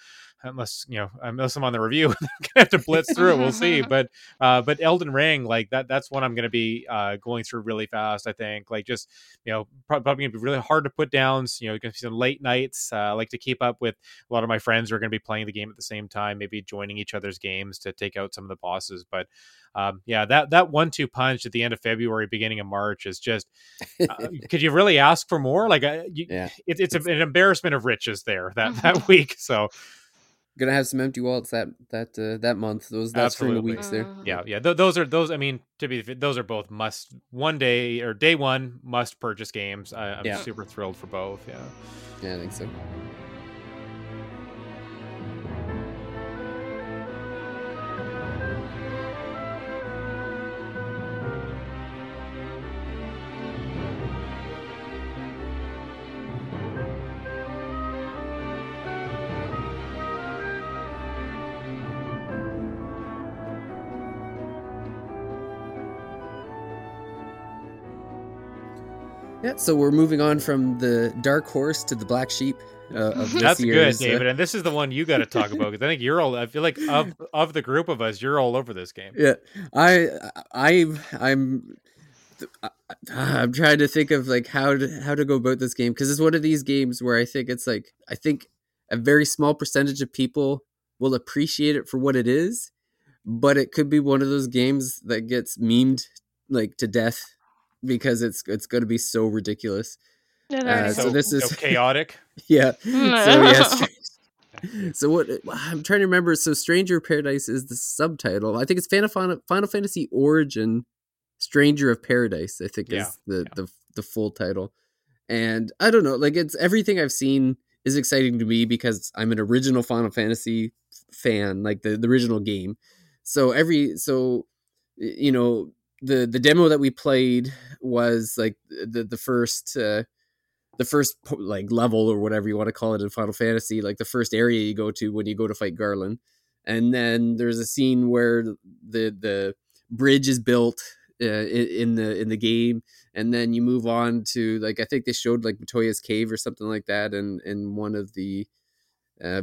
unless you know unless I'm on the review, I'm gonna have to blitz through it. We'll see. But uh, but Elden Ring, like that, that's one I'm gonna be uh, going through really fast. I think like just you know probably gonna be really hard to put down. You know, gonna be some late nights. Uh, I like to keep up with a lot of my friends who are gonna be playing the game at the same time, maybe joining each other's games to take out some of the bosses. But um, yeah, that that one two punch at the end of February, beginning of March is just. Uh, could you really ask for more? Like, you, yeah. it, it's a, an embarrassment of riches there that that week. So gonna have some empty wallets that that uh, that month. Those that's for the weeks there. Mm-hmm. Yeah, yeah. Th- those are those. I mean, to be those are both must one day or day one must purchase games. I, am yeah. super thrilled for both. Yeah. Yeah, I think so. So we're moving on from the dark horse to the black sheep. Uh, of That's good, David. Uh, and this is the one you got to talk about because I think you're all. I feel like of of the group of us, you're all over this game. Yeah, I, I, I'm. I'm trying to think of like how to how to go about this game because it's one of these games where I think it's like I think a very small percentage of people will appreciate it for what it is, but it could be one of those games that gets memed like to death because it's it's going to be so ridiculous. Uh, so, so, this is so chaotic. yeah. so yes. so what I'm trying to remember. So Stranger of Paradise is the subtitle. I think it's Final Final Fantasy Origin Stranger of Paradise. I think yeah. is the, yeah. the the full title. And I don't know, like it's everything I've seen is exciting to me because I'm an original Final Fantasy fan, like the, the original game. So every so you know the the demo that we played was like the the first uh, the first like level or whatever you want to call it in Final Fantasy, like the first area you go to when you go to fight Garland, and then there's a scene where the the bridge is built uh, in, the in the game, and then you move on to like I think they showed like Matoya's cave or something like that, and in one of the uh,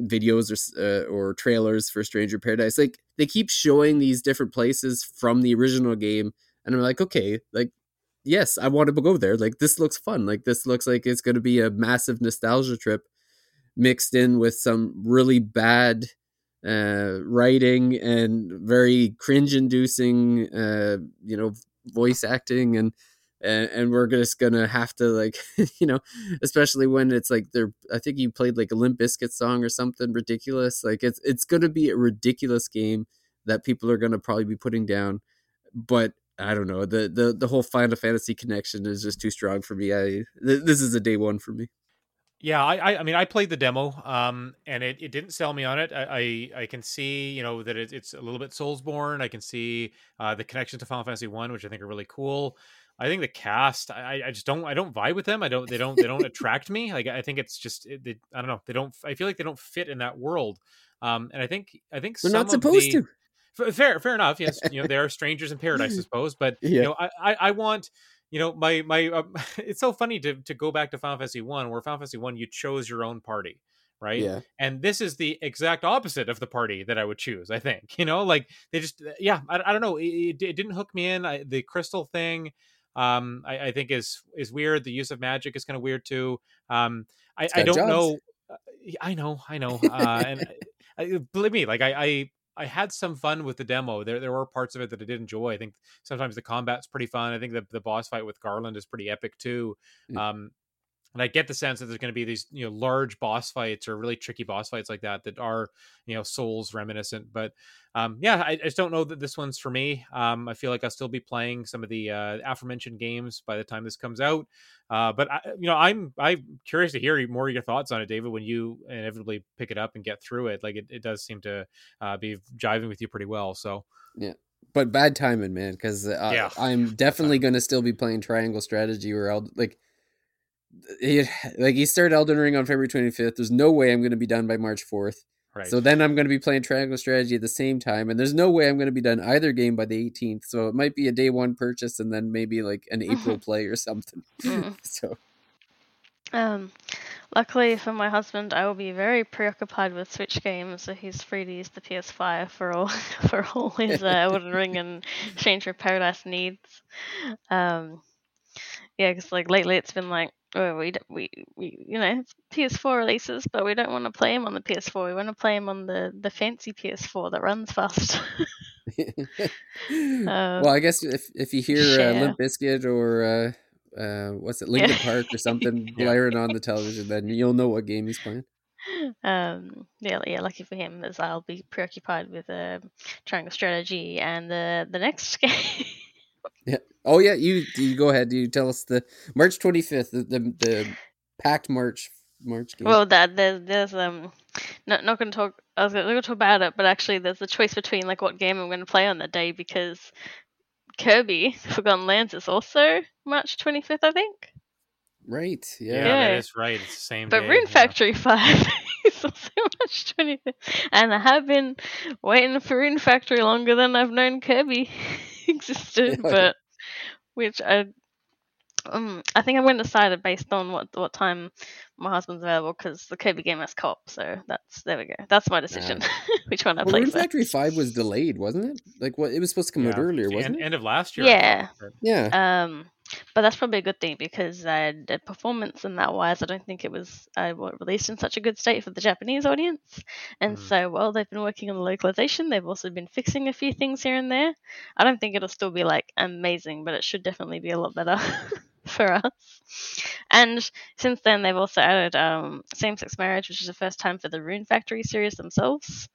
videos or uh, or trailers for Stranger Paradise. Like they keep showing these different places from the original game, and I'm like, okay, like yes, I want to go there. Like this looks fun. Like this looks like it's going to be a massive nostalgia trip mixed in with some really bad uh, writing and very cringe-inducing, uh, you know, voice acting and and, and we're just gonna have to like you know especially when it's like they're i think you played like a limp bizkit song or something ridiculous like it's it's gonna be a ridiculous game that people are gonna probably be putting down but i don't know the the, the whole final fantasy connection is just too strong for me i th- this is a day one for me yeah, I, I mean, I played the demo, um, and it, it didn't sell me on it. I, I, I can see, you know, that it, it's a little bit Soulsborne. I can see uh, the connection to Final Fantasy One, which I think are really cool. I think the cast, I, I just don't, I don't vibe with them. I don't, they don't, they don't attract me. Like, I think it's just, they, I don't know, they don't. I feel like they don't fit in that world. Um, and I think, I think they're not supposed the, to. Fair, fair enough. Yes, you know, they are strangers in paradise, I suppose. But yeah. you know, I, I, I want you know my my uh, it's so funny to to go back to Final Fantasy 1 where Final Fantasy 1 you chose your own party right yeah and this is the exact opposite of the party that i would choose i think you know like they just yeah i, I don't know it, it, didn't hook me in I, the crystal thing um, I, I, think is is weird. The use of magic is kind of weird too. Um, I, I don't know. Uh, I know, I know, uh, and I, believe me, like I, I I had some fun with the demo. There there were parts of it that I did enjoy. I think sometimes the combat's pretty fun. I think the the boss fight with Garland is pretty epic too. Mm. Um, and I get the sense that there's going to be these you know large boss fights or really tricky boss fights like that that are you know Souls reminiscent. But um, yeah, I, I, just don't know that this one's for me. Um, I feel like I'll still be playing some of the uh, aforementioned games by the time this comes out. Uh, but I, you know, I'm I'm curious to hear more of your thoughts on it, David. When you inevitably pick it up and get through it, like it, it does seem to uh, be jiving with you pretty well. So yeah but bad timing, man. Because uh, yeah. I'm definitely going to still be playing Triangle Strategy, where I'll like he like he started Elden Ring on February 25th. There's no way I'm going to be done by March 4th. Right. So then I'm going to be playing Triangle Strategy at the same time, and there's no way I'm going to be done either game by the 18th. So it might be a day one purchase and then maybe like an April play or something. Mm. So Um, luckily for my husband, I will be very preoccupied with Switch games, so he's free to use the PS5 for all for all his uh, Elden Ring and Stranger of Paradise needs. Um, yeah, because like lately it's been like, oh, we we we you know it's PS4 releases, but we don't want to play them on the PS4. We want to play them on the the fancy PS4 that runs fast. well, I guess if if you hear uh. Limp Bizkit or uh, uh, what's it, Linkin Park or something Yeah. blaring on the television, then you'll know what game he's playing. um, yeah, yeah. Lucky for him, as I'll be preoccupied with um, Triangle Strategy and the the next game. Oh yeah, you you go ahead. You tell us the March 25th, the the, the packed March March game. Well, that there's there's um not not gonna talk. I was gonna, gonna talk about it, but actually, there's a choice between like what game I'm gonna play on that day because Kirby Forgotten Lands is also March 25th, I think. right? Yeah, Yeah. that Yeah. is right. It's the same But day. Rune yeah. Factory 5 is also March 25th, and I have been waiting for Rune Factory longer than I've known Kirby existed, Yeah. but which I um I think I'm going to decide it based on what what time my husband's available because the Kirby game has co-op, so that's there we go. That's my decision. which one I Well, play Rune. Factory Five was delayed, wasn't it? Like what? It was supposed to come out earlier, wasn't end, it? end of last year. Yeah. Yeah. Um, but that's probably a good thing because uh, the performance and that wise, I don't think it was uh, released in such a good state for the Japanese audience. And Mhm. so, while they've been working on the localization, they've also been fixing a few things here and there. I don't think it'll still be like amazing, but it should definitely be a lot better for us. And since then, they've also added um, same-sex marriage, which is the first time for the Rune Factory series themselves.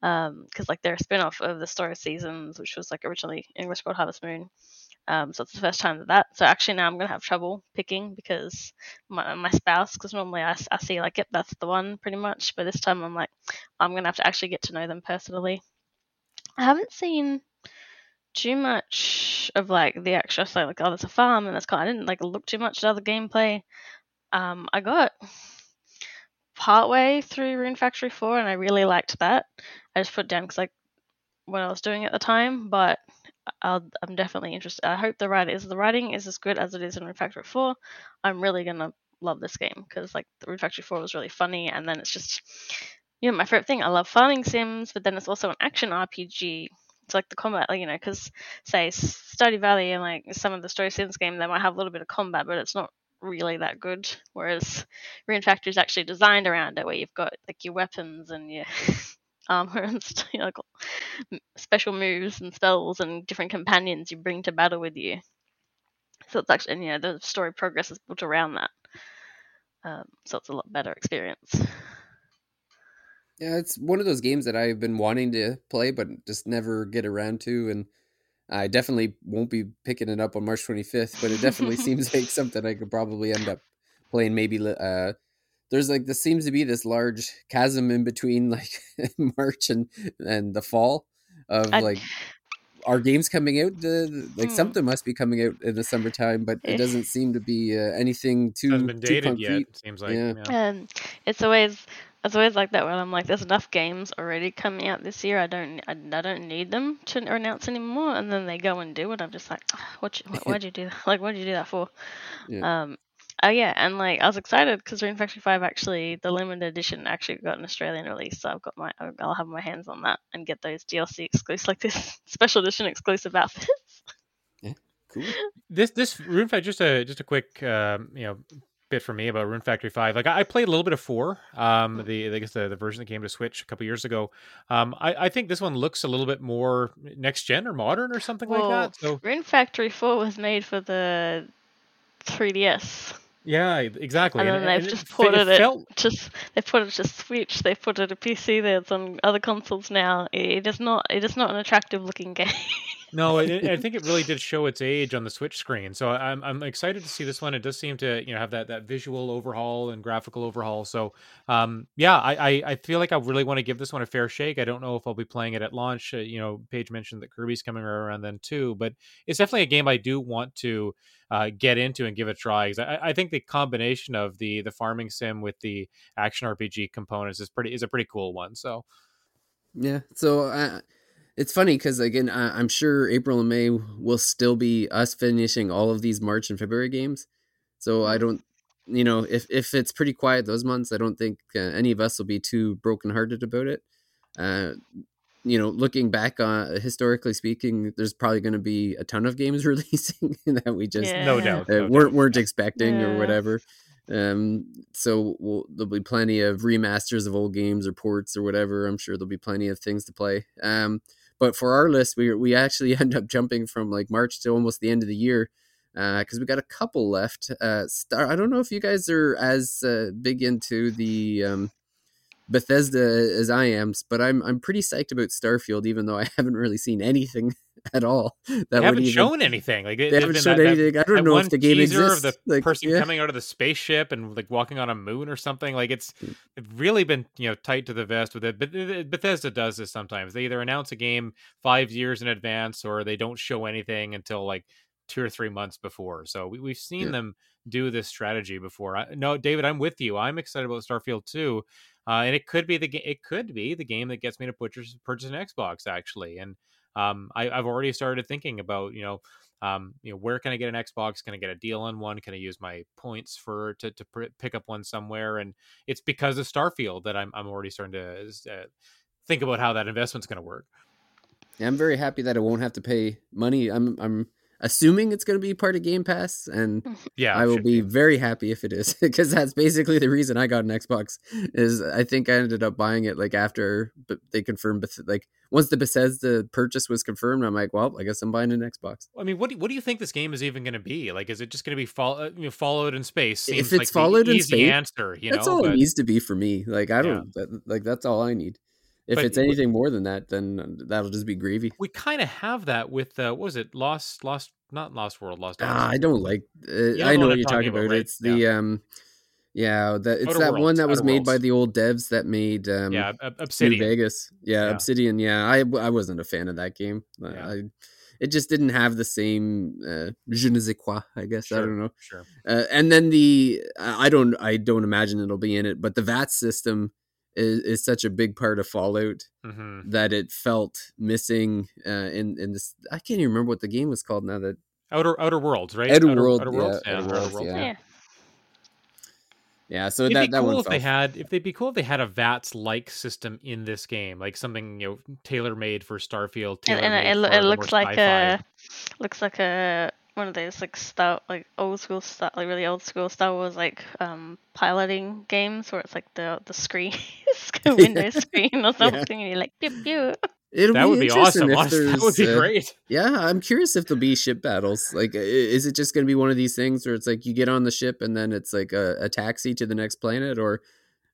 Because like they're a spin-off of the Story Seasons, which was like originally English called Harvest Moon. Um, so it's the first time that that. So actually now I'm gonna have trouble picking because my my spouse, because normally I, I see like yep that's the one pretty much, but this time I'm like I'm gonna have to actually get to know them personally. I haven't seen too much of like the actual so like oh there's a farm and that's kind. I didn't like look too much at other gameplay. Um, I got partway through Rune Factory 4 and I really liked that. I just put down because like what I was doing at the time, but I'll, I'm definitely interested. I hope the writing is the writing is as good as it is in Rune Factory 4. I'm really gonna love this game because like Rune Factory 4 was really funny, and then it's just you know my favorite thing. I love farming sims, but then it's also an action RPG. It's like the combat, you know, because say Stardew Valley and like some of the Story Sims game, they might have a little bit of combat, but it's not really that good. Whereas Rune is actually designed around it, where you've got like your weapons and your armor and st- you know, like, special moves and spells and different companions you bring to battle with you. So it's actually, and, you know, the story progress is built around that. Um, so it's a lot better experience. Yeah, it's one of those games that I've been wanting to play, but just never get around to. And I definitely won't be picking it up on March 25th, but it definitely seems like something I could probably end up playing. Maybe uh, there's like this seems to be this large chasm in between like March and and the fall of I- like our games coming out? The, like Hmm. something must be coming out in the summertime, but it Eh. doesn't seem to be uh, anything too hasn't been too dated yet. concrete. It seems like. Yeah. Yeah. Um, it's always it's always like that when I'm like, there's enough games already coming out this year. I don't I, I don't need them to announce anymore. And then they go and do it. I'm just like, what? You, why- why'd you do that? Like, why'd you do that for? Yeah. Um. Oh yeah, and like I was excited because Rune Factory Five actually the limited edition actually got an Australian release, so I've got my I'll have my hands on that and get those DLC exclusive like this special edition exclusive outfits. Yeah, Cool. This this Rune Factory just a just a quick um, you know bit for me about Rune Factory Five. Like I I played a little bit of four, um, the I guess the, the version that came to Switch a couple years ago. Um, I, I think this one looks a little bit more next gen or modern or something Well, like that. So Rune Factory Four was made for the 3DS. Yeah, exactly. And then they've and just ported it felt just they put it to Switch, they put it to PC. That's on other consoles now. It is not. It is not an attractive looking game. No, I, I, think it really did show its age on the Switch screen. So I'm I'm excited to see this one. It does seem to you know have that that visual overhaul and graphical overhaul. So um, yeah, I, I, I feel like I really want to give this one a fair shake. I don't know if I'll be playing it at launch. Uh, you know, Paige mentioned that Kirby's coming around then too, but it's definitely a game I do want to uh, get into and give it a try. I, I think the combination of the the farming sim with the action RPG components is pretty is a pretty cool one. So yeah, so. Uh it's funny because again, I, am sure April and May will still be us finishing all of these March and February games. So I don't, you know, if if it's pretty quiet those months, I don't think uh, any of us will be too brokenhearted about it. Uh, you know, looking back on historically speaking, there's probably going to be a ton of games releasing that we just yeah. no doubt uh, no weren't doubt. weren't expecting yeah. or whatever. Um, so we'll, there'll be plenty of remasters of old games or ports or whatever. I'm sure there'll be plenty of things to play. Um, but for our list, we we actually end up jumping from like March to almost the end of the year because uh, we got a couple left. Uh, Star, I don't know if you guys are as uh, big into the um, Bethesda as I am, but I'm I'm pretty psyched about Starfield, even though I haven't really seen anything at all. That they haven't even, shown anything. Like they haven't shown that, anything. That, I don't know if the game exists. Of the like, person yeah. coming out of the spaceship and like walking on a moon or something. Like it's, hmm. really been you know tight to the vest with it. But Bethesda does this sometimes. They either announce a game five years in advance or they don't show anything until like two or three months before. So we, we've seen yeah. them do this strategy before. I, no, David, I'm with you. I'm excited about Starfield too. Uh, and it could be the it could be the game that gets me to purchase purchase an Xbox actually. And um, I, have already started thinking about you know um, you know where can I get an Xbox? Can I get a deal on one? Can I use my points for to to pr- pick up one somewhere? And it's because of Starfield that I'm I'm already starting to uh, think about how that investment's going to work. Yeah, I'm very happy that I won't have to pay money. I'm I'm assuming it's going to be part of Game Pass, and yeah, I will be, be very happy if it is because that's basically the reason I got an Xbox. Is I think I ended up buying it like after but they confirmed like once the Bethesda purchase was confirmed. I'm like, well, I guess I'm buying an Xbox. I mean, what do you, what do you think this game is even going to be? Like, is it just going to be fall, uh, you know, Fallout in space? Seems if it's like Fallout in space, answer. You that's know, all but, it needs to be for me. Like, I don't yeah. like that's all I need. If but, it's anything more than that, then that'll just be gravy. We kind of have that with uh, what was it? Lost, Lost, not Lost World, Lost. Ah, I don't like. Uh, I know what you're talking about. about right? It's the yeah. um, yeah, that it's Outer that Worlds, one that was Outer made Worlds. by the old devs that made um, yeah, Obsidian, New Vegas. Yeah, yeah, Obsidian. Yeah, I I wasn't a fan of that game. Yeah. I, it just didn't have the same uh, je ne sais quoi. I guess sure, I don't know. Sure. Uh, and then the I don't I don't imagine it'll be in it, but the VATS system is, is such a big part of Fallout mm-hmm. that it felt missing uh, in in this. I can't even remember what the game was called now. That Outer Outer Worlds, right? Outer, Outer World, Outer Worlds, yeah, Outer Worlds, yeah. yeah. Yeah, so it'd that, be cool if they had if they'd be cool if they had a VATS like system in this game, like something you know tailor made for Starfield. And, and it, it looks like a looks like a one of those like Star like old school Star like really old school Star Wars like um piloting games where it's like the the screen window screen or something yeah. and you're like pew pew. It'll that be would be awesome. That would be uh, great. Yeah, I'm curious if there'll be ship battles. Like, is it just going to be one of these things where it's like you get on the ship and then it's like a, a taxi to the next planet, or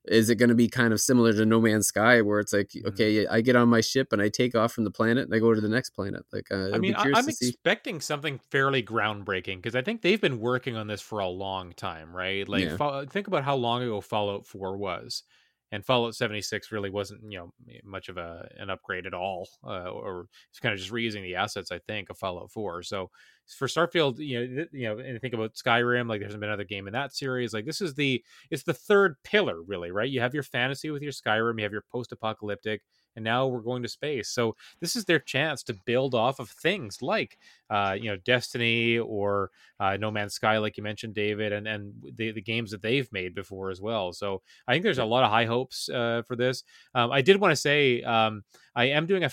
is it going to be kind of similar to No Man's Sky, where it's like, mm-hmm. okay, I get on my ship and I take off from the planet and I go to the next planet? Like, uh, I mean, I'm expecting see. something fairly groundbreaking because I think they've been working on this for a long time, right? Like, yeah. think about how long ago Fallout 4 was. And Fallout 76 really wasn't, you know, much of a an upgrade at all, uh, or it's kind of just reusing the assets, I think, of Fallout 4. So for Starfield, you know, th- you know, and think about Skyrim, like there hasn't been another game in that series. Like this is the it's the third pillar, really, right? You have your fantasy with your Skyrim, you have your post-apocalyptic, and now we're going to space. So this is their chance to build off of things like, uh, you know, Destiny or uh, No Man's Sky, like you mentioned, David, and and the, the games that they've made before as well. So I think there's a lot of high hopes uh, for this. Um, I did want to say um, I am doing a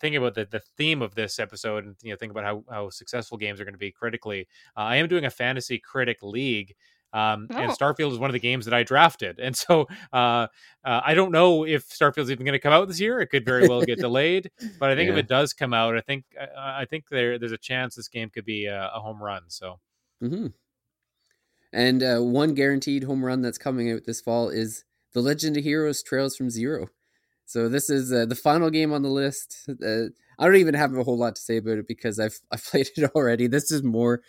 thinking about the, the theme of this episode, and you know, think about how how successful games are going to be critically. Uh, I am doing a fantasy critic league. Um, oh. And Starfield is one of the games that I drafted, and so uh, uh, I don't know if Starfield's even going to come out this year. It could very well get delayed, but I think yeah. if it does come out, I think I think there there's a chance this game could be a, a home run. So, mm-hmm. and uh, one guaranteed home run that's coming out this fall is The Legend of Heroes: Trails from Zero. So this is uh, the final game on the list. Uh, I don't even have a whole lot to say about it because I've I've played it already. This is more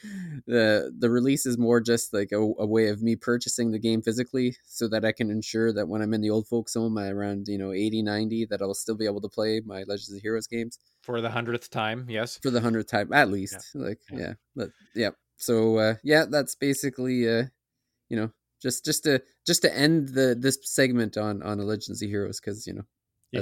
the the release is more just like a, a, way of me purchasing the game physically so that I can ensure that when I'm in the old folks home around you know 80 90 that I'll still be able to play my Legends of Heroes games for the hundredth time. Yes, for the hundredth time at least. Yeah. Like yeah, yeah. But, yeah. So uh, yeah, that's basically uh, you know just just to just to end the this segment on on the Legends of Heroes because you know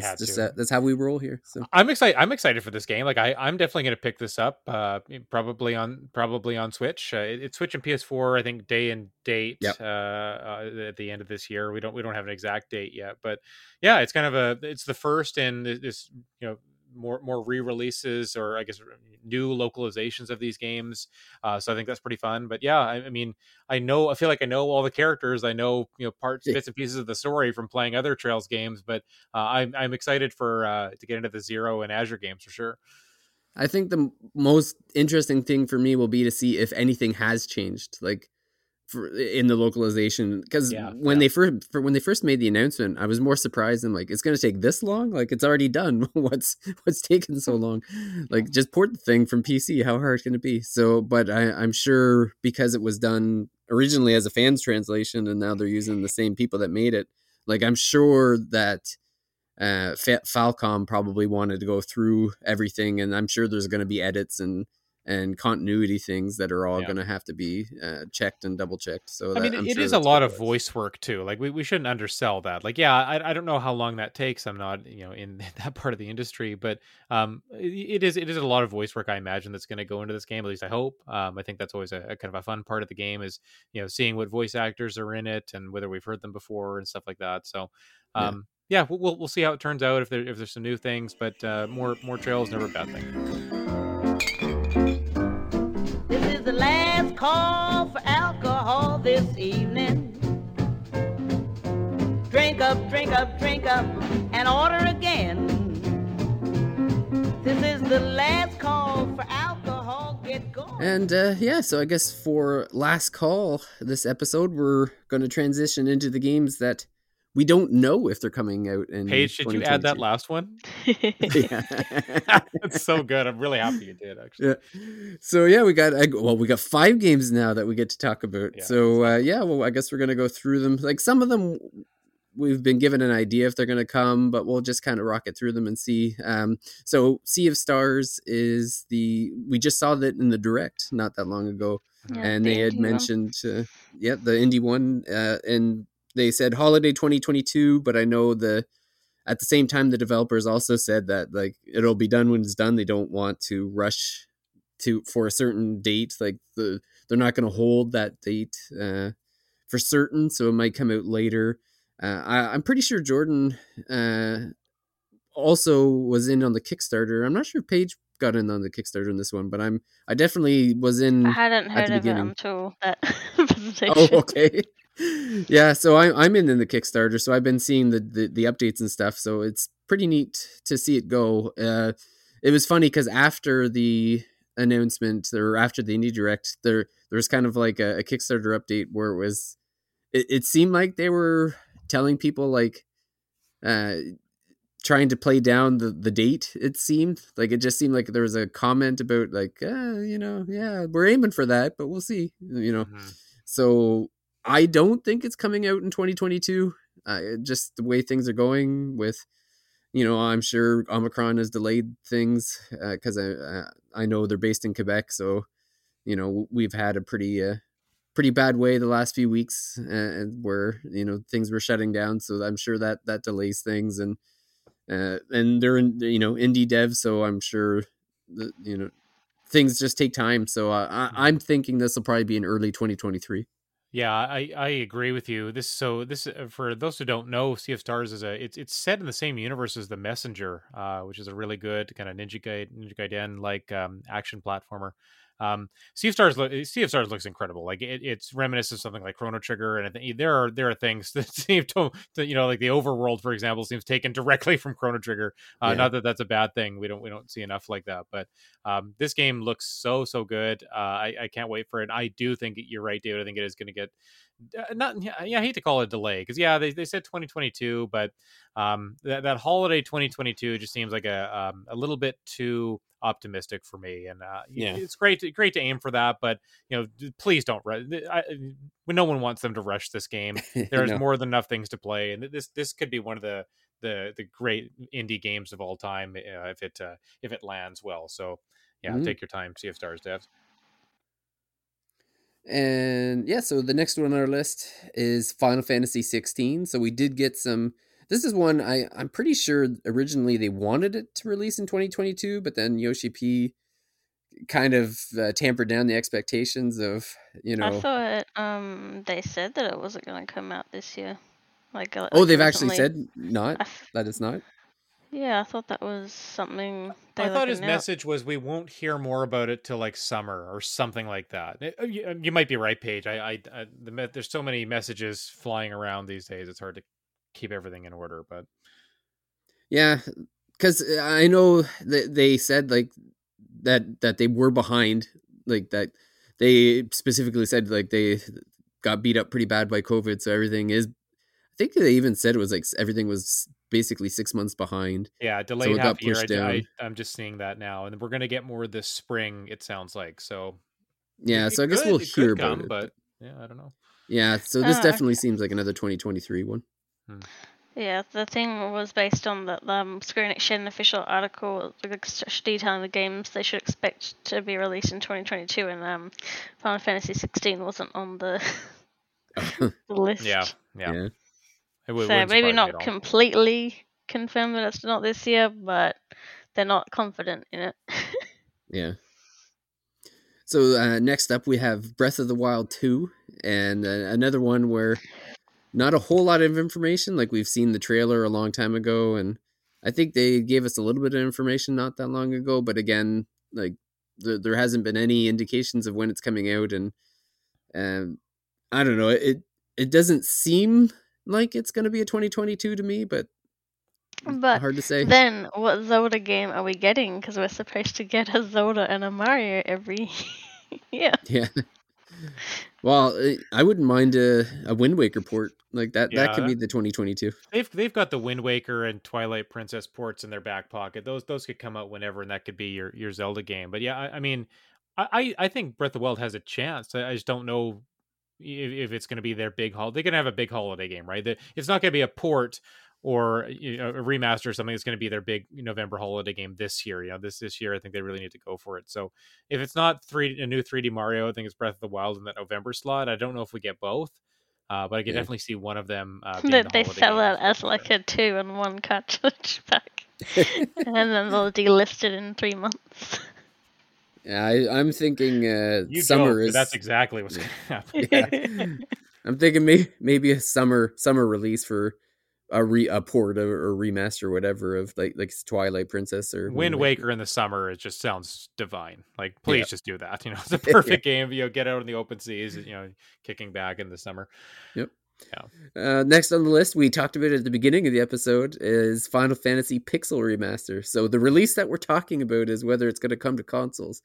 that's just uh, that's how we roll here. So I'm excited. I'm excited for this game. Like I, I'm definitely going to pick this up. Uh, probably on probably on Switch. Uh, it, it's Switch and PS4. I think day and date. Yep. Uh, uh, at the end of this year. We don't we don't have an exact date yet, but yeah, it's kind of a it's the first in this you know more more re-releases or I guess new localizations of these games. Uh, so I think that's pretty fun. But yeah, I, I, mean, I know I feel like I know all the characters. I know you know parts, bits and pieces of the story from playing other Trails games. But uh, I'm I'm excited for uh, to get into the Zero and Azure games for sure. I think the most interesting thing for me will be to see if anything has changed. Like for, in the localization because yeah, when yeah. they first for, when they first made the announcement i was more surprised and like it's going to take this long? Like it's already done. What's what's taken so long? Like just port the thing from pc how hard can it be? So but I, i'm sure because it was done originally as a fans translation and now they're using the same people that made it like i'm sure that uh falcom probably wanted to go through everything and i'm sure there's going to be edits and and continuity things that are all yeah. going to have to be uh, checked and double checked. So I mean, I'm it sure is a lot of voice work too. Like we, we shouldn't undersell that. Like, yeah, I, I don't know how long that takes. I'm not you know in that part of the industry, but um, it is it is a lot of voice work. I imagine that's going to go into this game. At least I hope. Um, I think that's always a, a, kind of a fun part of the game is you know seeing what voice actors are in it and whether we've heard them before and stuff like that. So. Um, yeah. yeah we'll, we'll see how it turns out if there if there's some new things, but uh, more more trails never a bad thing call for alcohol this evening. Drink up, drink up, drink up, and order again. This is the last call for alcohol. Get going. And uh, yeah, so I guess for last call this episode, we're going to transition into the games that we don't know if they're coming out in Paige, did you add that last one? That's so good. I'm really happy you did actually. Yeah. So yeah, we got well, we got five games now that we get to talk about. Yeah, so uh, yeah, well, I guess we're gonna go through them. Like some of them we've been given an idea if they're going to come, but we'll just kind of rocket through them and see. Um, so, Sea of Stars is the we just saw that in the direct not that long ago, yeah, and they had mentioned, uh, yeah, the indie one, uh, and they said holiday 2022, but I know the at the same time the developers also said that like it'll be done when it's done. They don't want to rush to for a certain date. Like the they're not going to hold that date uh, for certain, so it might come out later. Uh, I, am pretty sure Jordan uh, also was in on the Kickstarter. I'm not sure if Paige got in on the Kickstarter in this one, but I'm I definitely was in. I hadn't heard of beginning. it until that oh, presentation. Oh, okay yeah, so I'm I'm in, in the Kickstarter, so I've been seeing the, the, the updates and stuff. So it's pretty neat to see it go. Uh, it was funny because after the announcement or after the indie direct, there there was kind of like a, a Kickstarter update where it was. It, it seemed like they were telling people like, uh, trying to play down the the date. It seemed like it just seemed like there was a comment about like, uh, you know, yeah, we're aiming for that, but we'll see. You know, mm-hmm. so I don't think it's coming out in 2022. Uh, just the way things are going with, you know, I'm sure Omicron has delayed things because uh, I I know they're based in Quebec, so you know we've had a pretty uh, pretty bad way the last few weeks uh, where you know things were shutting down. So I'm sure that that delays things and uh, and they're in you know indie devs, so I'm sure you know things just take time. So I. I'm thinking this will probably be in early 2023. Yeah, I, I agree with you. This so this uh, for those who don't know, Sea of Stars is a it's it's set in the same universe as The Messenger, uh, which is a really good kind of Ninja Gaiden, Ninja Gaiden like um, action platformer. Um, sea of Stars, sea of Stars looks incredible. Like it, it's reminiscent of something like Chrono Trigger, and th- there are there are things that seem to, to, you know, like the overworld, for example, seems taken directly from Chrono Trigger. Uh, yeah. Not that that's a bad thing. We don't we don't see enough like that, but um, this game looks so so good. Uh, I, I can't wait for it. I do think you're right, David. I think it is going to get not yeah, I hate to call it a delay because yeah, they, they said 2022, but um, that that holiday 2022 just seems like a um, a little bit too optimistic for me. And uh, Yeah. it's great to, great to aim for that, but you know, please don't rush. I, no one wants them to rush this game. There's No. more than enough things to play, and this this could be one of the the the great indie games of all time uh, if it uh, if it lands well. So yeah, Mhm. take your time. Sea of Stars devs. And yeah, so the next one on our list is Final Fantasy 16. So we did get some. This is one I I'm pretty sure originally they wanted it to release in 2022, but then Yoshi P kind of uh, tampered down the expectations of you know. I thought um they said that it wasn't going to come out this year. Like, uh, oh, like they've actually said not f- that it's not. Yeah, I thought that was something I thought his out. message was we won't hear more about it till like summer or something like that. Eh, uh, You, you might be right, Paige. I, I, I the, me- there's so many messages flying around these days. It's hard to keep everything in order. But Yeah, because I know that they said like that that they were behind, like that they specifically said like they got beat up pretty bad by COVID, so everything is. I think they even said it was like everything was basically six months behind. yeah, delayed it got half year. I, pushed I, down. I'm just seeing that now, and we're gonna get more this spring. It sounds like so. Yeah, it so I guess could- we'll it could hear about come, it. but yeah, I don't know. yeah, so this Ah, definitely okay. seems like another 2023 one. Yeah, the thing was based on the um, Square Enix shared an official article detailing the games they should expect to be released in 2022, and um, Final Fantasy 16 wasn't on the, the list. Yeah, yeah. Yeah. It would, so maybe not completely confirmed that it's not this year, but they're not confident in it. Yeah. So uh, next up, we have Breath of the Wild 2, and uh, another one where not a whole lot of information. Like we've seen the trailer a long time ago, and I think they gave us a little bit of information not that long ago. But again, like there, there hasn't been any indications of when it's coming out, and um, I don't know. It it doesn't seem like it's going to be a 2022 to me, but but hard to say. then, what Zelda game are we getting? Because we're supposed to get a Zelda and a Mario every year. Yeah. Well, eh, I wouldn't mind a, a Wind Waker port like that. that could be the 2022. They've they've got the Wind Waker and Twilight Princess ports in their back pocket. Those those could come out whenever, and that could be your your Zelda game. But yeah, I, I mean, I I I think Breath of the Wild has a chance. I, I just don't know if, if it's going to be their big holiday. They're going to have a big holiday game, right? The- It's not going to be a port or you know, a remaster or something. It's going to be their big November holiday game this year. You know, this this year, I think they really need to go for it. So if it's not three a new 3D Mario, I think it's Breath of the Wild in that November slot. I don't know if we get both. Uh, but I can Yeah. definitely see one of them. Uh, that the they sell game it as like a two and one cartridge pack, and then they'll delist it in three months. Yeah, I, I'm thinking uh, You summer is. that's exactly what's going to happen. Yeah. I'm thinking maybe maybe a summer summer release for a re a port or, or remaster or whatever of like like Twilight Princess or Wind Waker in the summer, it just sounds divine. Like, please just do that. You know, it's a perfect game. You know, get out in the open seas. You know, kicking back in the summer. Uh, next on the list, we talked about at the beginning of the episode, is Final Fantasy Pixel Remaster. So the release that we're talking about is whether it's going to come to consoles,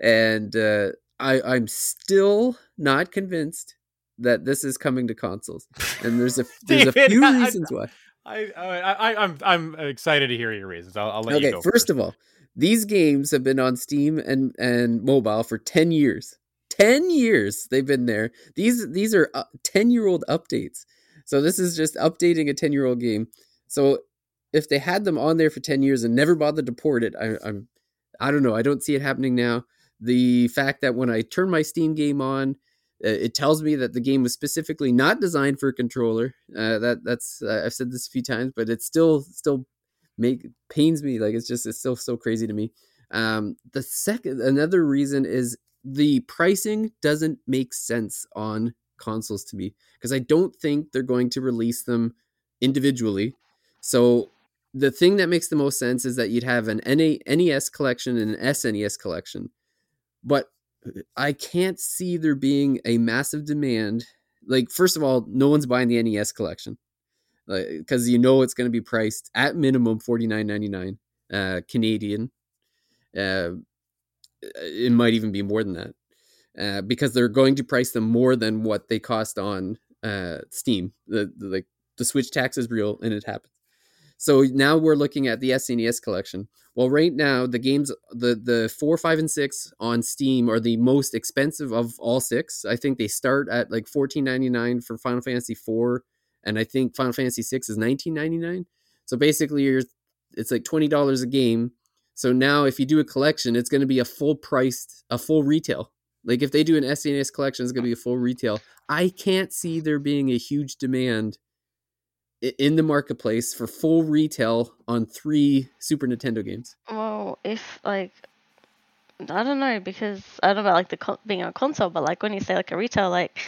and uh, I, I'm still not convinced that this is coming to consoles. And there's a there's a few I- reasons why. I, I, I I'm I'm excited to hear your reasons. I'll, I'll let you Okay, go. first of all, these games have been on Steam and and mobile for ten years. Ten years they've been there. These these are ten year old updates. So this is just updating a ten year old game. So if they had them on there for ten years and never bothered to port it, I, I'm I don't know. I don't see it happening now. The fact that when I turn my Steam game on, uh, it tells me that the game was specifically not designed for a controller. Uh, that that's uh, I've said this a few times, but it's still still make pains me like it's just it's still so crazy to me um the second another reason is the pricing doesn't make sense on consoles to me because i don't think they're going to release them individually. So the thing that makes the most sense is that you'd have an nes collection and an snes collection. But i can't see there being a massive demand. Like first of all no one's buying the nes collection. Because you know it's going to be priced at minimum forty nine ninety nine uh, Canadian. Uh, it might even be more than that. uh, because they're going to price them more than what they cost on uh, Steam. The, the like the Switch tax is real and it happens. So now we're looking at the SNES collection. Well, right now the games the the four, five, and six on Steam are the most expensive of all six. I think they start at like fourteen ninety nine for Final Fantasy four, and I think Final Fantasy six is nineteen ninety nine. So basically, you're it's like twenty dollars a game. So now, if you do a collection, it's going to be a full priced, a full retail. Like if they do an SNES collection, it's going to be a full retail. I can't see there being a huge demand in the marketplace for full retail on three Super Nintendo games. Well, if like I don't know because I don't know about like the being on console, but like when you say like a retail, like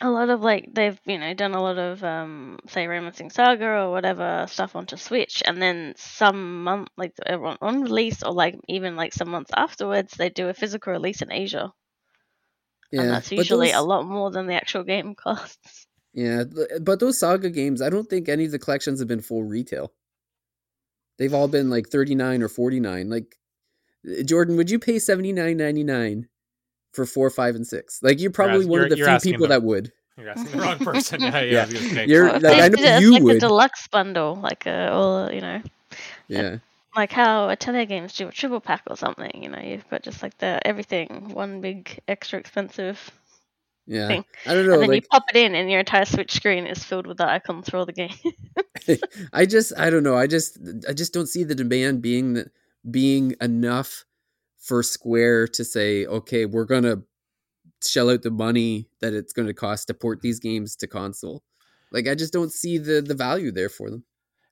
a lot of like they've you know done a lot of um say Romancing Saga or whatever stuff onto Switch, and then some month like on, on release or like even like some months afterwards, they do a physical release in Asia, Yeah, and that's usually a lot more than the actual game costs. Yeah, but those Saga games, I don't think any of the collections have been full retail. They've all been like 39 or 49. Like uh, Jordan, would you pay 79.99 for 4, 5 and 6? Like you're probably ask- one of the few people the- that would. You're asking the wrong person. yeah, yeah, Yeah. I was gonna say. You're like I know it as you like would. a deluxe bundle, like uh, a or you know Yeah. like how Atelier games do a triple pack or something. You know, you've got just like the everything, one big extra expensive, Yeah. thing. I don't know and then you pop it in, and your entire Switch screen is filled with the icons for all the game. I just I don't know. I just I just don't see the demand being the, being enough for Square to say, okay, we're gonna shell out the money that it's gonna cost to port these games to console. Like I just don't see the the value there for them.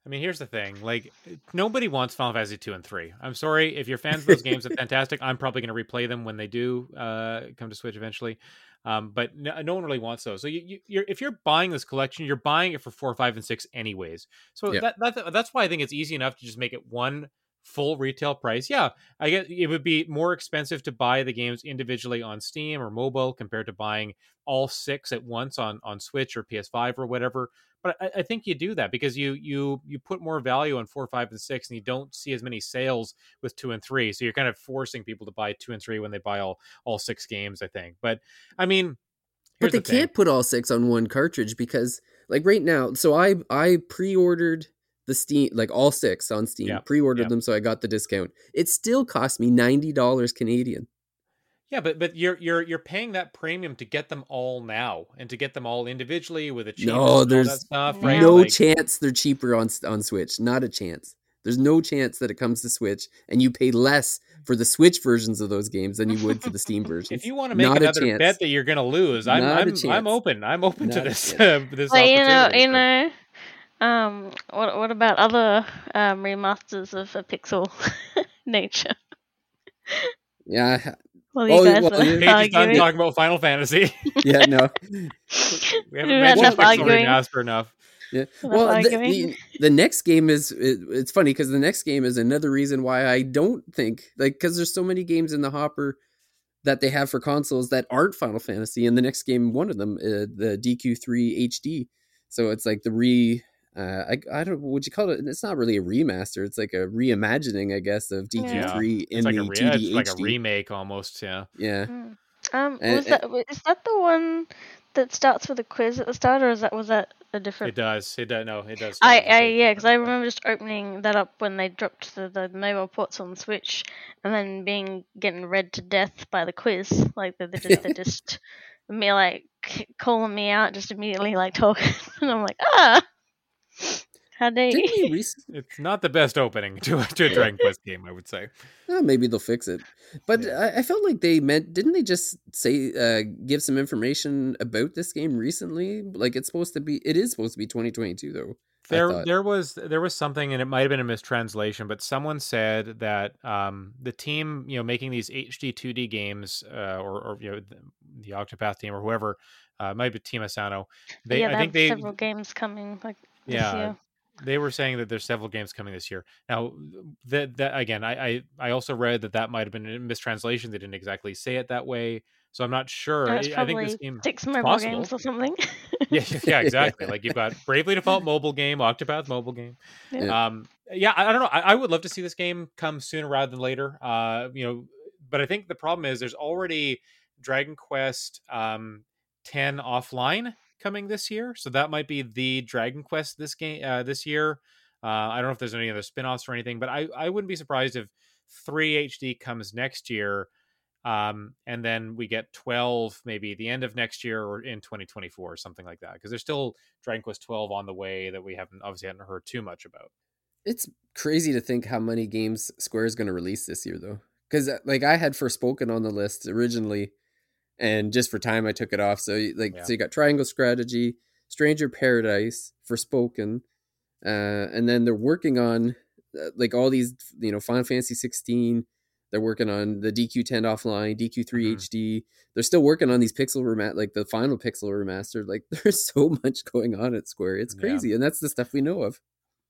I mean, here's the thing: like, nobody wants Final Fantasy two and three. I'm sorry if you're fans of those games. They're fantastic. I'm probably going to replay them when they do uh, come to Switch eventually. Um, but no, no one really wants those. So you, you, you're if you're buying this collection, you're buying it for four, five, and six anyways. So Yeah. that, that that's why I think it's easy enough to just make it one full retail price. Yeah, I get it would be more expensive to buy the games individually on Steam or mobile compared to buying all six at once on on Switch or PS5 or whatever. But I, I think you do that because you you you put more value on four, five, and six, and you don't see as many sales with two and three. So you're kind of forcing people to buy two and three when they buy all all six games. I think, but I mean, But they the can't put all six on one cartridge because like right now, so I I pre-ordered the Steam like all six on Steam. Yeah, Pre-ordered yeah. them so I got the discount. It still cost me $90 Canadian. Yeah, but but you're you're you're paying that premium to get them all now and to get them all individually with a cheap No, that there's stuff, No. right? no Like, chance they're cheaper on on Switch. Not a chance. There's no chance that it comes to Switch and you pay less for the Switch versions of those games than you would for the Steam versions. if you want to make Not a another bet that you're going to lose, I'm Not a I'm, I'm open. I'm open to Not a this uh, chance. this But you know, opportunity. you but- know, um, what what about other um, remasters of a pixel nature? yeah, Well, you Oh, guys well, are you- Paige is done arguing. talking about Final Fantasy. yeah, no. we haven't guys mentioned are Pixel arguing. Remaster enough. Yeah. Well, the, the, the next game is it, it's funny because the next game is another reason why I don't think like because there's so many games in the hopper that they have for consoles that aren't Final Fantasy, and the next game, one of them, uh, the DQ3 HD. So it's like the re. Uh, I, I don't would you call it? It's not really a remaster. It's like a reimagining, I guess, of DQ3 in It's like the a re- 2D it's like a remake almost. Yeah. yeah, Mm. Um, And- was that is that the one that starts with a quiz at the start, or is that was that a different? It does. It does. No, it does. I, start with I a- yeah, because I remember just opening that up when they dropped the, the mobile ports on the Switch, and then being getting read to death by the quiz. Like they, they just they're just me like calling me out just immediately like talking, and I'm like ah, how dare you? didn't we rec- It's not the best opening to a, to a Dragon Quest game, I would say. Oh, maybe they'll fix it. But Yeah. I, I felt like they meant didn't they just say uh give some information about this game recently? Like it's supposed to be it is supposed to be 2022 though. There, there was there was something, and it might have been a mistranslation, but someone said that um, the team, you know, making these HD 2D games, uh, or, or you know, the, the Octopath team or whoever, uh, it might be Team Asano. They, yeah, I they think have they, several games coming like this yeah, they were saying that there's several games coming this year. Now, that that again, I, I I also read that that might have been a mistranslation. They didn't exactly say it that way, so I'm not sure. I, I think this game. six mobile possible. games or something. yeah, yeah, exactly. Like you've got Bravely Default mobile game, Octopath mobile game. Yeah. Um, yeah, I, I don't know. I, I would love to see this game come sooner rather than later. Uh, you know, but I think the problem is there's already Dragon Quest um, 10 offline coming this year, so that might be the Dragon Quest this game uh, this year. Uh, I don't know if there's any other spin-offs or anything, but I I wouldn't be surprised if 3 HD comes next year. Um, and then we get 12 maybe the end of next year or in 2024 or something like that because there's still Dragon Quest 12 on the way that we haven't obviously hadn't heard too much about. It's crazy to think how many games Square is going to release this year, though. Because like I had Forspoken on the list originally, and just for time I took it off. So like Yeah. so you got Triangle Strategy, Stranger Paradise, Forspoken, uh, and then they're working on uh, like all these you know Final Fantasy 16. They're working on the DQ10 offline, DQ3 Mhm. HD. They're still working on these pixel remat, like the final pixel remastered. Like there's so much going on at Square. It's Yeah. crazy, and that's the stuff we know of.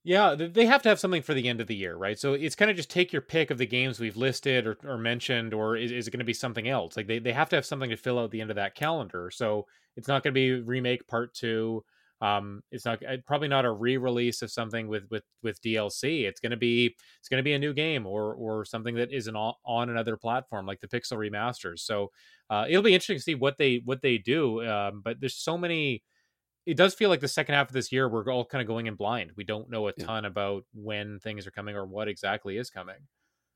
Yeah, they have to have something for the end of the year, right? So it's kind of just take your pick of the games we've listed or, or mentioned, or is, is it going to be something else? Like they, they have to have something to fill out the end of that calendar. So it's not going to be remake part two. Um, it's not uh, probably not a re-release of something with with with DLC. It's going to be it's going to be a new game or or something that isn't on, on another platform like the Pixel remasters. So uh, it'll be interesting to see what they what they do. Um, but there's so many it does feel like the second half of this year we're all kind of going in blind. We don't know a Yeah. ton about when things are coming or what exactly is coming.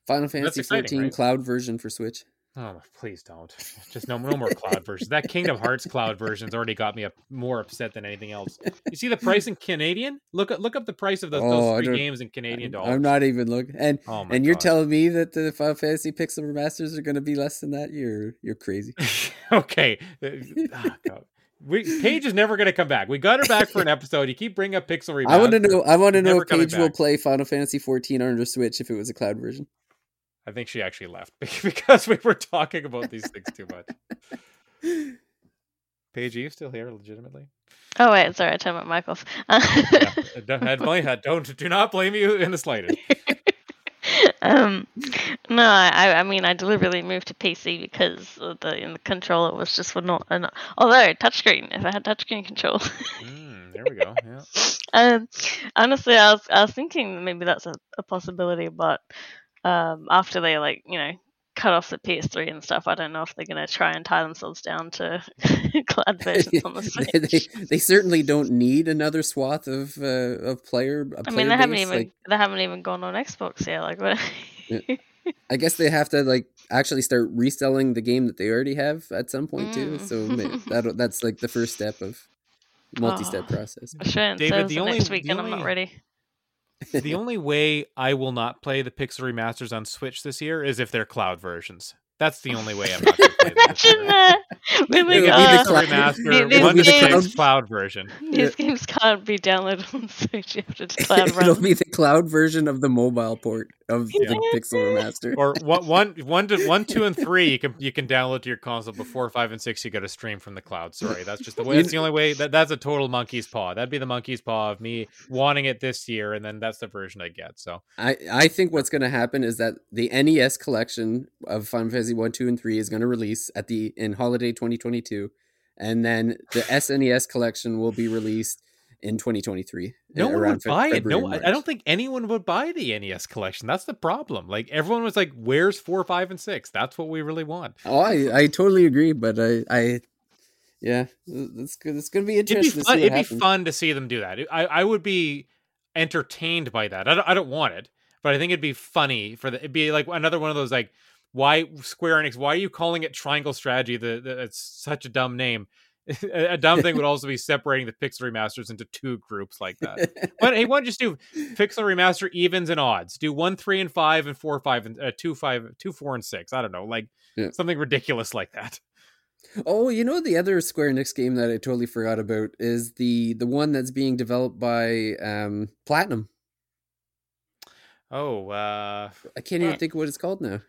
Final Fantasy exciting, 14 right? cloud version for Switch. Oh, please don't. Just no, no more cloud versions. That Kingdom Hearts cloud version's already got me up more upset than anything else. You see the price in Canadian? Look look up the price of those, Oh, those three games in Canadian dollars. I'm not even looking. And Oh and you're telling me that the Final Fantasy Pixel remasters are going to be less than that? You're you're crazy. okay. Uh, ah, We, Paige is never going to come back. We got her back for an episode. You keep bringing up Pixel Remaster. I want to know. I want to know if coming Paige will play Final Fantasy 14 on her Switch if it was a cloud version. I think she actually left because we were talking about these things too much. Paige, are you still here legitimately? Oh wait, sorry, I turned my mic off. Yeah. Don't, I blame- I don't do not blame you in the slightest. Um, no, I, I mean, I deliberately moved to PC because the, the controller was just for not. Uh, although touchscreen, if I had touchscreen control. Mm, there we go. Yeah. um, honestly, I was I was thinking maybe that's a, a possibility, but um, after they like you know cut off the PS3 and stuff, I don't know if they're gonna try and tie themselves down to cloud versions on the Switch. they, they, they certainly don't need another swath of uh, of player. I player mean, they haven't even Like, they haven't even gone on Xbox yet. Like, what? I guess they have to like actually start reselling the game that they already have at some point too. Mm. So that that's like the first step of multi-step Oh. process. sure, and David, Thursday the only- next week, the and I'm not only- ready. The only way I will not play the Pixel remasters on Switch this year is if they're cloud versions. That's the only way I'm not going to play them this Imagine year. that. Really, It'll be the Pixel cloud- remaster, these one games- six cloud version. these games can't be downloaded on Switch. You have to just cloud It'll be the cloud version of the mobile port of Yeah. the Pixel remaster. Or one, one, one, to, one, two, and three you can you can download to your console. Before five and six, you got to stream from the cloud. Sorry, that's just the way. You- That's the only way. That that's a total monkey's paw. That'd be the monkey's paw of me wanting it this year, and then that's the version I get. So I, I think what's going to happen is that the NES collection of Final Fantasy 1, 2, and 3 is going to release at the in holiday 2022. And then the SNES collection will be released in 2023. no uh, one would buy it. February No, I, don't think anyone would buy the NES collection. That's the problem. Like everyone was like, "Where's four, five, and six? That's what we really want." Oh, I, I totally agree, but I, I yeah, it's good. It's going to be It'd be interesting to fun. see It'd be fun to see them do that. I, I would be entertained by that. I don't, I don't want it, but I think it'd be funny for the. It'd be like another one of those like, why Square Enix? Why are you calling it Triangle Strategy? The, the it's such a dumb name. A a dumb thing would also be separating the Pixel remasters into two groups like that. But hey, why don't you just do Pixel remaster evens and odds? Do one, three, and five, and four, five, and uh, two, five, two, four, and six. I don't know, like Yeah. something ridiculous like that. Oh, you know the other Square Enix game that I totally forgot about is the the one that's being developed by um, Platinum. Oh, uh, I can't even think of what it's called now.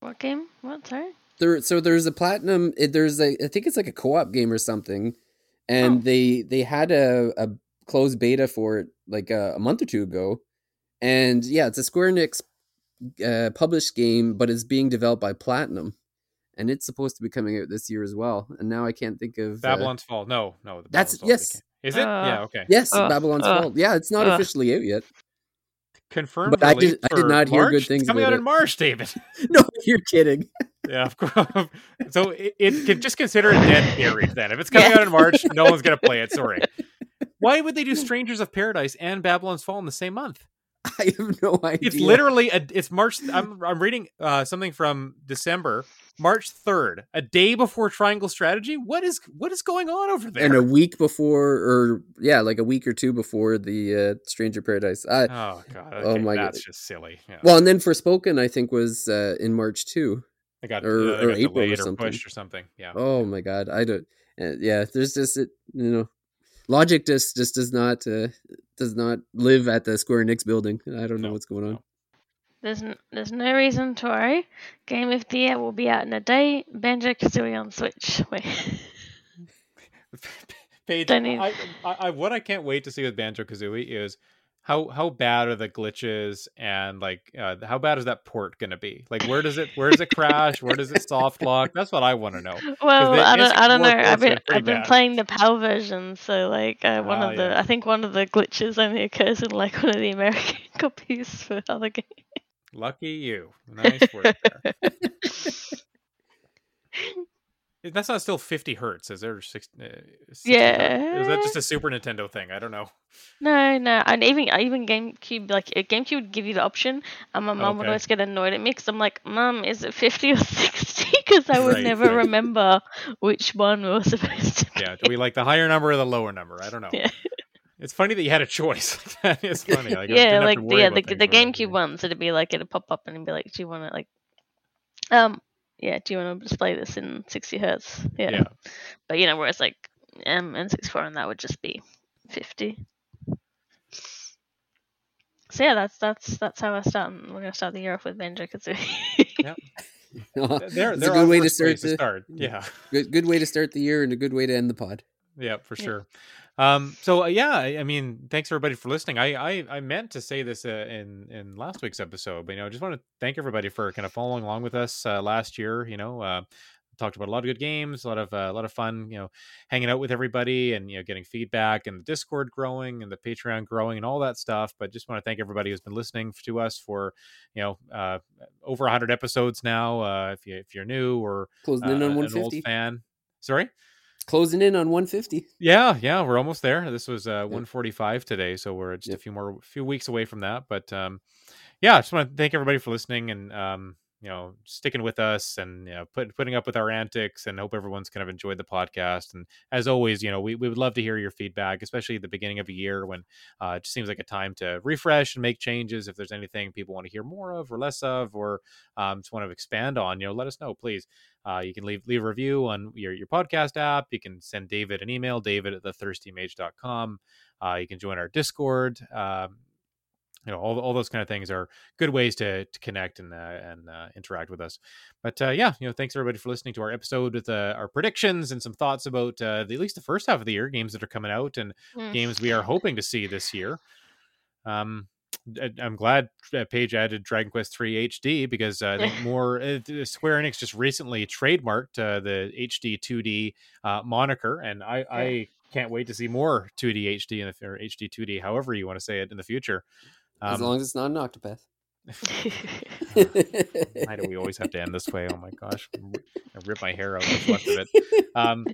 What game? What? Sorry. There, so there's a Platinum. There's a I think it's like a co-op game or something, and Oh. they they had a, a closed beta for it like a, a month or two ago, and yeah, it's a Square Enix uh, published game, but it's being developed by Platinum, and it's supposed to be coming out this year as well. And now I can't think of uh, Babylon's Fall. No, no. the That's- Fall yes. Is it? Uh, yeah. Okay. Yes, Ugh, Babylon's ugh, Fall. Yeah, it's not ugh. officially out yet. confirmed. But I did- I did for not hear good things It's coming about out in it. March, David. no, you're kidding. Yeah, of course. So it, it can just consider it dead buried then. If it's coming Yeah. out in March, no one's gonna play it. Sorry. Why would they do Strangers of Paradise and Babylon's Fall in the same month? I have no idea. It's literally a, it's March. I'm I'm reading uh, something from December, March third, a day before Triangle Strategy. What is what is going on over there? and a week before, or yeah, like a week or two before the uh, Stranger Paradise. I, oh god, Oh okay, my that's God. just silly. Yeah. well, and then Forspoken, I think was uh, in March too. They got, or- uh, or got April or delayed or something. pushed or something. Yeah. Oh my god, I don't. Uh, yeah, there's just it, you know, logic just just does not uh, does not live at the Square Enix building. I don't know what's going on. no. There's n- there's no reason to worry. Game of the Year will be out in a day. Banjo Kazooie on Switch. Wait. Paige, I, I, I, what I can't wait to see with Banjo Kazooie is how how bad are the glitches and like uh, how bad is that port going to be? Like where does it where does it crash? where does it soft lock? That's what I want to know. Well, I don't, I don't know. I've been I've been bad. playing the PAL version, so like uh, one Ah, of the yeah. I think one of the glitches only occurs in like one of the American copies for other games. Lucky you. Nice work there. That's not still 50 hertz, is there? Six, uh, 60 hertz? Is that just a Super Nintendo thing? I don't know. No, no, and even even GameCube like uh, GameCube would give you the option, and my mum would always get annoyed at me because I'm like, Mom, is it fifty or sixty? Because I would Right, never right. remember which one we were supposed to. Yeah, do we like the higher number or the lower number? I don't know. Yeah. It's funny that you had a choice. that is funny. Like, yeah, like the, yeah, the, the. GameCube ones, it'd be like it'd pop up and it'd be like, do you want to like, um, yeah, do you want to display this in sixty hertz? Yeah. Yeah. But you know, whereas like um N64 and that would just be fifty. So yeah, that's that's that's how I start. We're gonna start the year off with Banjo Kazooie. There, It's a good way to start ways to the- start. Yeah. good good way to start the year and a good way to end the pod. Yeah, for Yeah. Um, so uh, yeah, I, mean, thanks everybody for listening. I I, I meant to say this uh, in in last week's episode, but you know, I just want to thank everybody for kind of following along with us uh, last year. You know, uh, talked about a lot of good games, a lot of uh, a lot of fun. You know, hanging out with everybody and you know getting feedback and the Discord growing and the Patreon growing and all that stuff. But just want to thank everybody who's been listening to us for you know uh, over hundred episodes now. Uh, if you if you're new or Closing in on an old 150. fan, sorry. Closing in on 150. Yeah, yeah, we're almost there. This was uh, 145 today, so we're just Yep. a few more, few weeks away from that. But um, yeah, I just want to thank everybody for listening and um, you know sticking with us and you know put, putting up with our antics. And hope everyone's kind of enjoyed the podcast. And as always, you know we, we would love to hear your feedback, especially at the beginning of a year when uh, it just seems like a time to refresh and make changes. If there's anything people want to hear more of or less of, or um, just want to expand on, you know, let us know, please. Uh, you can leave leave a review on your, your podcast app. You can send David an email, david at thethirstymage.com. Uh, you can join our Discord. Um, you know, all, all those kind of things are good ways to, to connect and uh, and uh, interact with us. But uh, yeah, you know, thanks everybody for listening to our episode with uh, our predictions and some thoughts about uh, the, at least the first half of the year, games that are coming out and Mm. games we are hoping to see this year. Um, I'm glad uh, Paige added Dragon Quest III HD because uh, I think more uh, Square Enix just recently trademarked uh, the HD 2D uh, moniker, and I, I can't wait to see more 2D HD in the or HD 2D, however you want to say it in the future. As Um, long as it's not an octopath. why do we always have to end this way? Oh my gosh, I rip my hair out what's left of it. Um,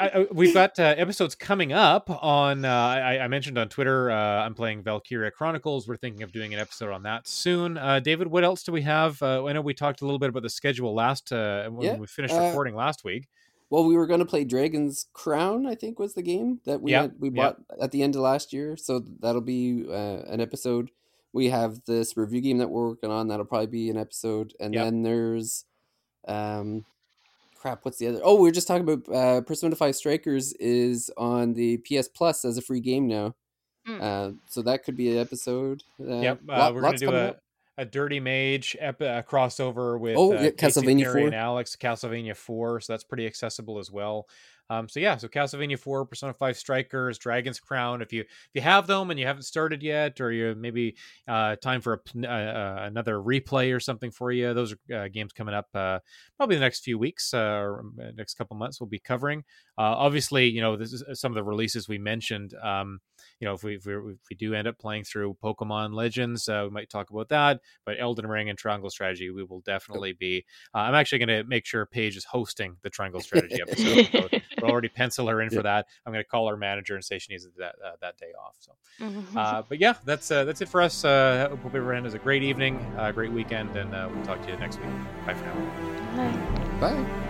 I, we've got uh, episodes coming up on. Uh, I, I mentioned on Twitter. Uh, I'm playing Valkyria Chronicles. We're thinking of doing an episode on that soon. Uh, David, what else do we have? Uh, I know we talked a little bit about the schedule last uh, when Yeah, we finished recording last week. Well, we were going to play Dragon's Crown, I think was the game that we Yeah, had, we bought at the end of last year. So that'll be uh, an episode. We have this review game that we're working on. That'll probably be an episode. And Yep. then there's, um, crap, what's the other? Oh, we are just talking about uh, Persona 5 Strikers is on the PS Plus as a free game now. Mm. Uh, so that could be an episode. Uh, yep, uh, lot- we're gonna do a, up. A Dirty Mage ep- uh, crossover with Oh, uh, yeah, Castlevania 4. and Alex Castlevania 4. So that's pretty accessible as well. Um, so yeah, so Castlevania 4, Persona 5 Strikers, Dragon's Crown. If you if you have them and you haven't started yet, or you maybe uh, time for a, uh, uh, another replay or something for you, those are uh, games coming up uh, probably the next few weeks uh, or uh, next couple months. We'll be covering. Uh, obviously, you know this is some of the releases we mentioned. Um, you know, if we if we, if we do end up playing through Pokemon Legends, uh, we might talk about that. But Elden Ring and Triangle Strategy, we will definitely be. Uh, I'm actually going to make sure Paige is hosting the Triangle Strategy episode. so we'll already pencil her in for that. I'm going to call our manager and say she needs that uh, that day off. So, uh, but yeah, that's uh, that's it for us. Uh, hope everyone has a great evening, uh, great weekend, and uh, we'll talk to you next week. Bye for now. Bye. Bye.